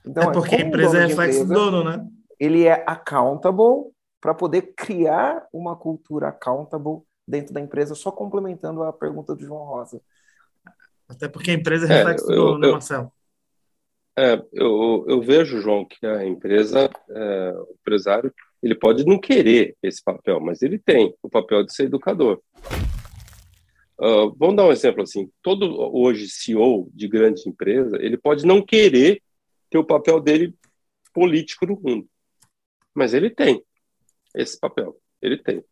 Então, é porque a empresa é reflexo do dono, né? Ele é accountable para poder criar uma cultura accountable dentro da empresa, só complementando a pergunta do João Rosa. Até porque a empresa é reflexo é, do dono, né, Marcelo? É, eu, eu vejo, João, que a empresa, é, o empresário, ele pode não querer esse papel, mas ele tem o papel de ser educador. Uh, vamos dar um exemplo assim: todo hoje CEO de grande empresa, ele pode não querer ter o papel dele político no mundo, mas ele tem esse papel, ele tem.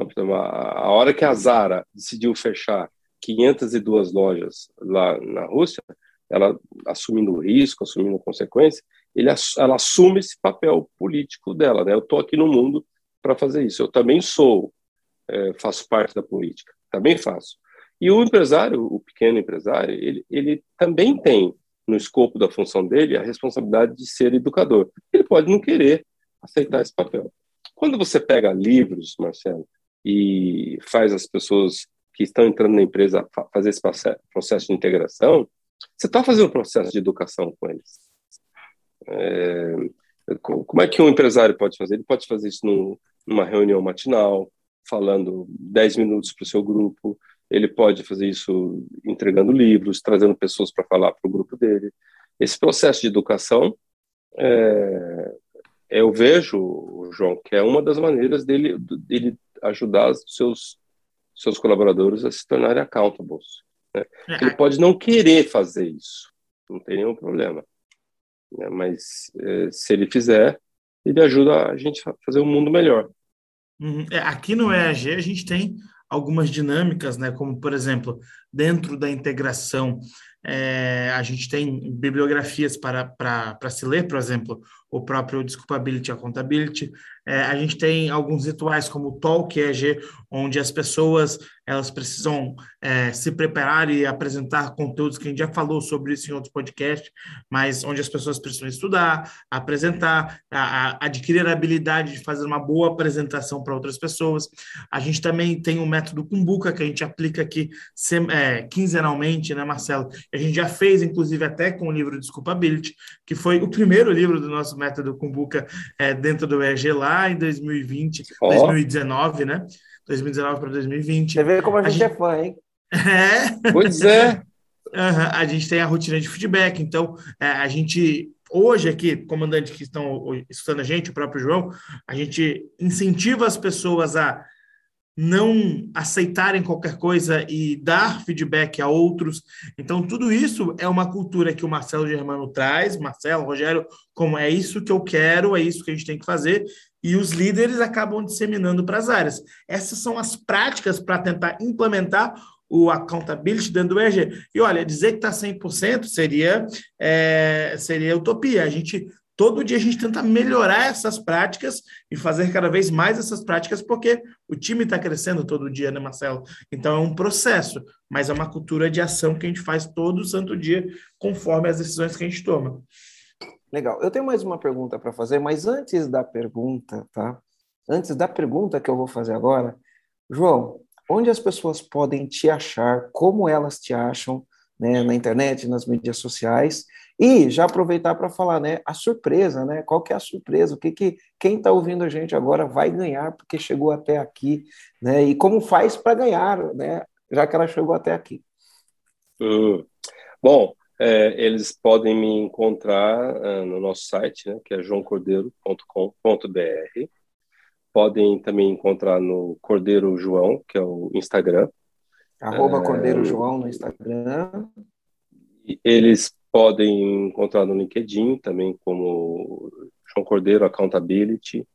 Então, a, a hora que a Zara decidiu fechar 502 lojas lá na Rússia, ela assumindo risco, assumindo consequência, ele, ela assume esse papel político dela. Né? Eu estou aqui no mundo para fazer isso. Eu também sou, é, faço parte da política, também faço. E o empresário, o pequeno empresário, ele, ele também tem no escopo da função dele a responsabilidade de ser educador. Ele pode não querer aceitar esse papel. Quando você pega livros, Marcelo, e faz as pessoas que estão entrando na empresa fazer esse processo de integração, você está fazendo um processo de educação com eles. É, como é que um empresário pode fazer? Ele pode fazer isso num, numa reunião matinal, falando 10 minutos para o seu grupo, ele pode fazer isso entregando livros, trazendo pessoas para falar para o grupo dele. Esse processo de educação, é, eu vejo, João, que é uma das maneiras dele, dele ajudar os seus, seus colaboradores a se tornarem accountables. Né? É, ele pode não querer fazer isso, não tem nenhum problema. Né? Mas é, se ele fizer, ele ajuda a gente a fazer um mundo melhor. Uhum. É, aqui no EAG a gente tem algumas dinâmicas, né? Como por exemplo, dentro da integração, é, a gente tem bibliografias para, para, para se ler, por exemplo, o próprio Desculpability Accountability. É, a gente tem alguns rituais como o Talk EG, onde as pessoas elas precisam é, se preparar e apresentar conteúdos que a gente já falou sobre isso em outros podcasts, mas onde as pessoas precisam estudar, apresentar, a, a adquirir a habilidade de fazer uma boa apresentação para outras pessoas. A gente também tem o método Kumbuka, que a gente aplica aqui sem, é, quinzenalmente, né, Marcelo? A gente já fez, inclusive, até com o livro Desculpability, que foi o primeiro livro do nosso método Kumbuka é, dentro do EG lá em 2020, oh. 2019, né? 2019 para 2020. Você vê como a, a gente, gente, é fã, hein? É. Pois é. Uhum, a gente tem a rotina de feedback, então é, a gente hoje aqui, comandantes que estão escutando a gente, o próprio João, a gente incentiva as pessoas a não aceitarem qualquer coisa e dar feedback a outros. Então, tudo isso é uma cultura que o Marcelo Germano traz, Marcelo, Rogério, como é isso que eu quero, é isso que a gente tem que fazer, e os líderes acabam disseminando para as áreas. Essas são as práticas para tentar implementar o accountability dentro do EG. E olha, dizer que está 100% seria, é, seria utopia. A gente todo dia a gente tenta melhorar essas práticas e fazer cada vez mais essas práticas, porque o time está crescendo todo dia, né, Marcelo? Então é um processo, mas é uma cultura de ação que a gente faz todo santo dia, conforme as decisões que a gente toma. Legal. Eu tenho mais uma pergunta para fazer, mas antes da pergunta, tá? Antes da pergunta que eu vou fazer agora, João, onde as pessoas podem te achar, como elas te acham, né, na internet, nas mídias sociais, e já aproveitar para falar, né, a surpresa, né? Qual que é a surpresa? O que, que quem está ouvindo a gente agora vai ganhar porque chegou até aqui, né? E como faz para ganhar, né? Já que ela chegou até aqui. Hum. Bom, é, eles podem me encontrar uh, no nosso site, né, que é joãocordeiro.com.br. Podem também encontrar no Cordeiro João, que é o Instagram. Arroba é, Cordeiro João no Instagram. Eles podem encontrar no LinkedIn também como João Cordeiro Accountability.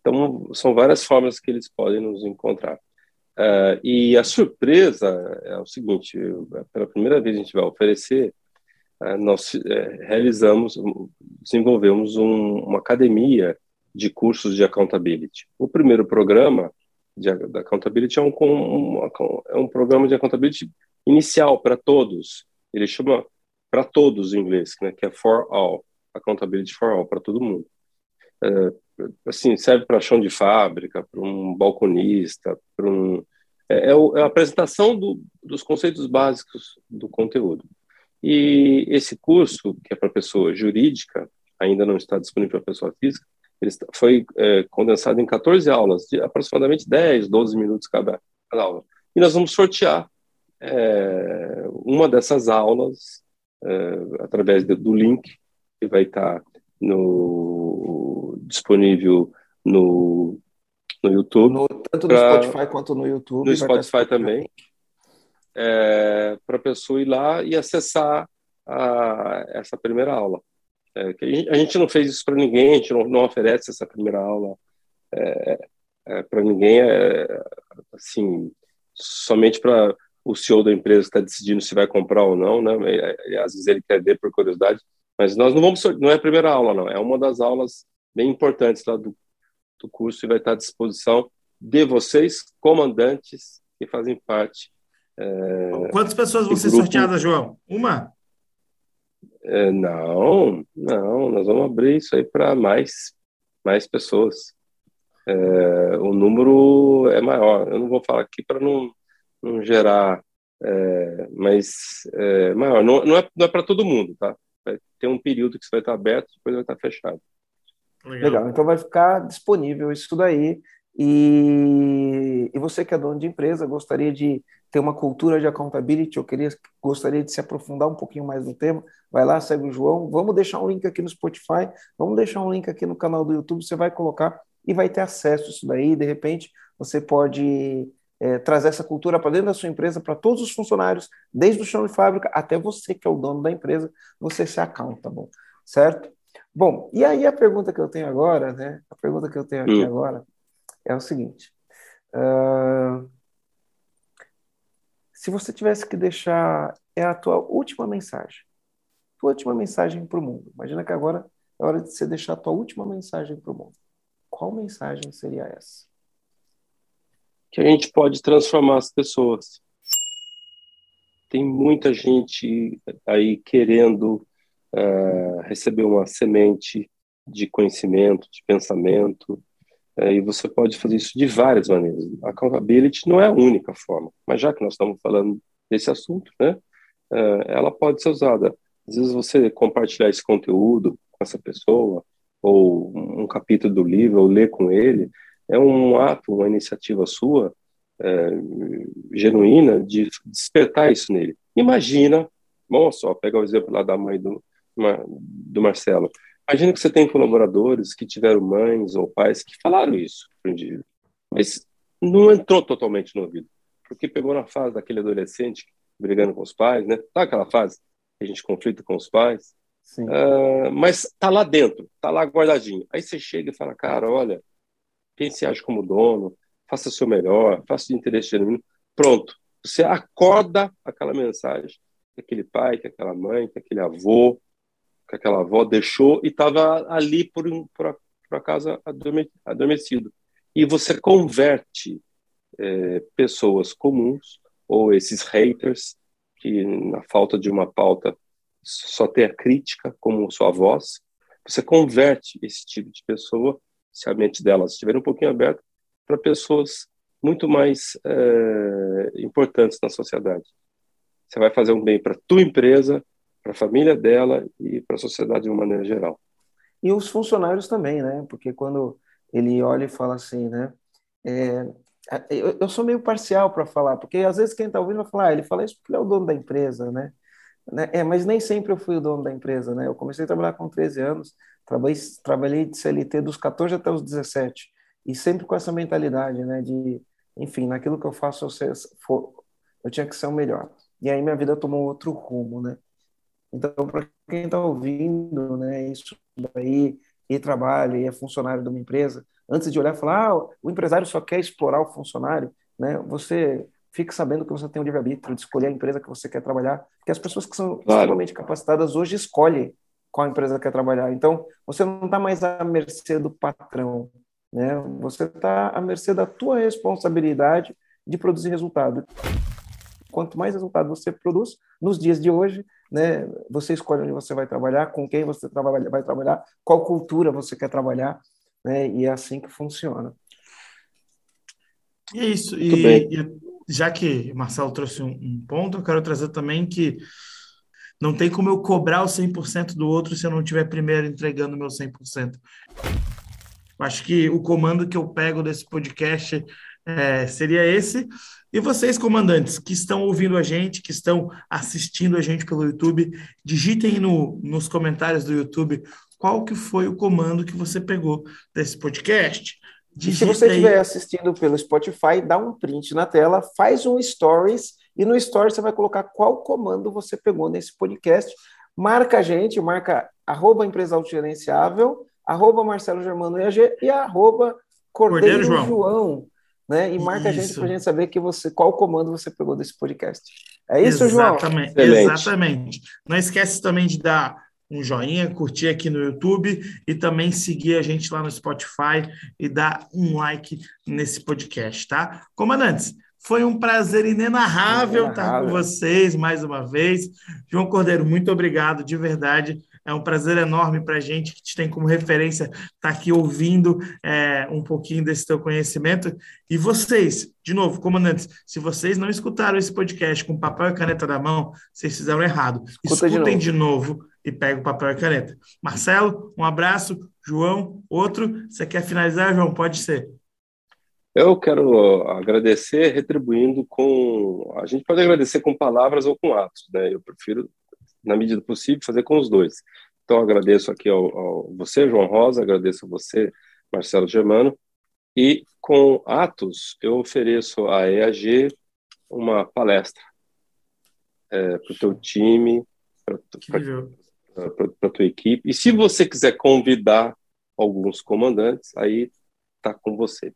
Então, são várias formas que eles podem nos encontrar. Uh, e a surpresa é o seguinte: pela primeira vez a gente vai oferecer, uh, nós uh, realizamos, desenvolvemos um, uma academia de cursos de accountability. O primeiro programa de, de accountability é um, um, é um programa de accountability inicial para todos. Ele chama para todos em inglês, né, que é for all, accountability for all, para todo mundo. É, assim, serve para chão de fábrica, para um balconista, para um é, é, é, a apresentação do, dos conceitos básicos do conteúdo. E esse curso, que é para pessoa jurídica, ainda não está disponível para pessoa física, ele foi é, condensado em 14 aulas, de aproximadamente 10, 12 minutos cada, cada aula. E nós vamos sortear é, uma dessas aulas uh, através do, do, link que vai estar no, disponível no, no YouTube. No, tanto no pra, Spotify quanto no YouTube. No Spotify também. É, para a pessoa ir lá e acessar a, essa primeira aula. É, a, gente, a, gente, não fez isso para ninguém, a gente não, não, oferece essa primeira aula é, é para ninguém, assim, somente para o CEO da empresa está decidindo se vai comprar ou não, né? Às vezes ele quer ver por curiosidade, mas nós não vamos, não é a primeira aula, não, é uma das aulas bem importantes lá do, do curso e vai estar à disposição de vocês, comandantes que fazem parte. É, Quantas pessoas vão ser grupo... sorteadas, João? Uma? É, não, não, nós vamos abrir isso aí para mais, mais pessoas. É, o número é maior. Eu não vou falar aqui para não não gerar, é, mas é, maior. Não, não é, não é para todo mundo, tá? Ter um período que você vai estar aberto, depois vai estar fechado. Legal. Legal. Então vai ficar disponível isso daí. E, e você que é dono de empresa, gostaria de ter uma cultura de accountability, eu queria, gostaria de se aprofundar um pouquinho mais no tema, vai lá, segue o João, vamos deixar um link aqui no Spotify, vamos deixar um link aqui no canal do YouTube, você vai colocar e vai ter acesso a isso daí, de repente você pode é, trazer essa cultura para dentro da sua empresa, para todos os funcionários, desde o chão de fábrica até você que é o dono da empresa, você se accountable, certo? Bom, e aí a pergunta que eu tenho agora, né? A pergunta que eu tenho aqui Hum. agora é o seguinte: ah, se você tivesse que deixar é a tua última mensagem, tua última mensagem para o mundo. Imagina que agora é hora de você deixar a tua última mensagem para o mundo. Qual mensagem seria essa? Que a gente pode transformar as pessoas. Tem muita gente aí querendo uh, receber uma semente de conhecimento, de pensamento, uh, e você pode fazer isso de várias maneiras. A accountability não é a única forma, mas já que nós estamos falando desse assunto, né, uh, ela pode ser usada. Às vezes você compartilhar esse conteúdo com essa pessoa, ou um capítulo do livro, ou ler com ele, é um ato, uma iniciativa sua é, genuína de despertar isso nele. Imagina, vamos só pegar o exemplo lá da mãe do, do Marcelo. Imagina que você tem colaboradores que tiveram mães ou pais que falaram isso para o indivíduo, mas não entrou totalmente no ouvido, porque pegou na fase daquele adolescente brigando com os pais, né? Tá aquela fase que a gente conflita com os pais, uh, mas tá lá dentro, tá lá guardadinho. Aí você chega e fala, cara, olha, pense age como dono, faça seu melhor, faça de interesse genuíno. Pronto, você acorda aquela mensagem que aquele pai, que aquela mãe, que aquele avô, que aquela avó deixou e estava ali por, por, por acaso adormecido. E você converte é, pessoas comuns ou esses haters que na falta de uma pauta só tem a crítica como sua voz, você converte esse tipo de pessoa, se a mente delas estiver um pouquinho aberta, para pessoas muito mais é, importantes na sociedade. Você vai fazer um bem para tua empresa, para a família dela e para a sociedade de uma maneira geral. E os funcionários também, né? Porque quando ele olha e fala assim, né? É, eu, eu, sou meio parcial para falar, porque às vezes quem está ouvindo vai falar, ah, ele fala isso porque ele é o dono da empresa, né? né? É, mas nem sempre eu fui o dono da empresa, né? Eu comecei a trabalhar com 13 anos, trabalhei, trabalhei de CLT dos 14 até os 17, e sempre com essa mentalidade, né? De, enfim, naquilo que eu faço, eu, ser, for, eu tinha que ser o melhor. E aí minha vida tomou outro rumo, né? Então, para quem está ouvindo, né, isso daí, e trabalha, e é funcionário de uma empresa, antes de olhar e falar, ah, o empresário só quer explorar o funcionário, né, você fique sabendo que você tem o livre-arbítrio de escolher a empresa que você quer trabalhar, porque as pessoas que são claro. capacitadas hoje escolhem qual empresa quer trabalhar. Então, você não está mais à mercê do patrão, né? Você está à mercê da tua responsabilidade de produzir resultado. Quanto mais resultado você produz, nos dias de hoje, né, você escolhe onde você vai trabalhar, com quem você trabalha, vai trabalhar, qual cultura você quer trabalhar, né, e é assim que funciona. E é isso. E, e, já que o Marcelo trouxe um, um, ponto, eu quero trazer também que não tem como eu cobrar o 100% do outro se eu não estiver primeiro entregando o meu 100%. Acho que o comando que eu pego desse podcast é, seria esse. E vocês, comandantes, que estão ouvindo a gente, que estão assistindo a gente pelo YouTube, digitem no, nos comentários do YouTube qual que foi o comando que você pegou desse podcast. E se você estiver assistindo pelo Spotify, dá um print na tela, faz um stories e no stories você vai colocar qual comando você pegou nesse podcast. Marca a gente, marca arroba empresa autogerenciável, arroba Marcelo Germano EAG e arroba Cordeiro, Cordeiro João. João né? E marca isso. a gente para a gente saber que você, qual comando você pegou desse podcast. É isso, exatamente, João? Exatamente. Não esquece também de dar um joinha, curtir aqui no YouTube e também seguir a gente lá no Spotify e dar um like nesse podcast, tá? Comandantes, foi um prazer inenarrável, inenarrável estar com vocês mais uma vez. João Cordeiro, muito obrigado, de verdade. É um prazer enorme para a gente que te tem como referência estar tá aqui ouvindo é, um pouquinho desse teu conhecimento. E vocês, de novo, comandantes, se vocês não escutaram esse podcast com papel e caneta na mão, vocês fizeram errado. Escuta Escutem de novo. de novo e peguem o papel e caneta. Marcelo, um abraço. João, outro. Você quer finalizar, João? Pode ser. Eu quero agradecer retribuindo com. A gente pode agradecer com palavras ou com atos, né? Eu prefiro na medida possível, fazer com os dois. Então, agradeço aqui ao, ao você, João Rosa, agradeço a você, Marcelo Germano, e com Atos, eu ofereço à EAG uma palestra é, para o teu time, para a tua equipe. E se você quiser convidar alguns comandantes, aí tá com você.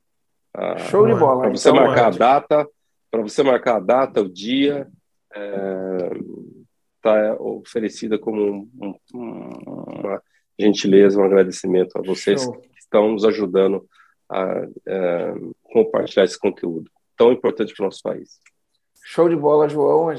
Show de bola. Para você então, marcar a data, para você marcar a data, o dia, está é, oferecida como um, um, uma gentileza, um agradecimento a vocês Show. que estão nos ajudando a, a é, compartilhar esse conteúdo tão importante para o nosso país. Show de bola, João.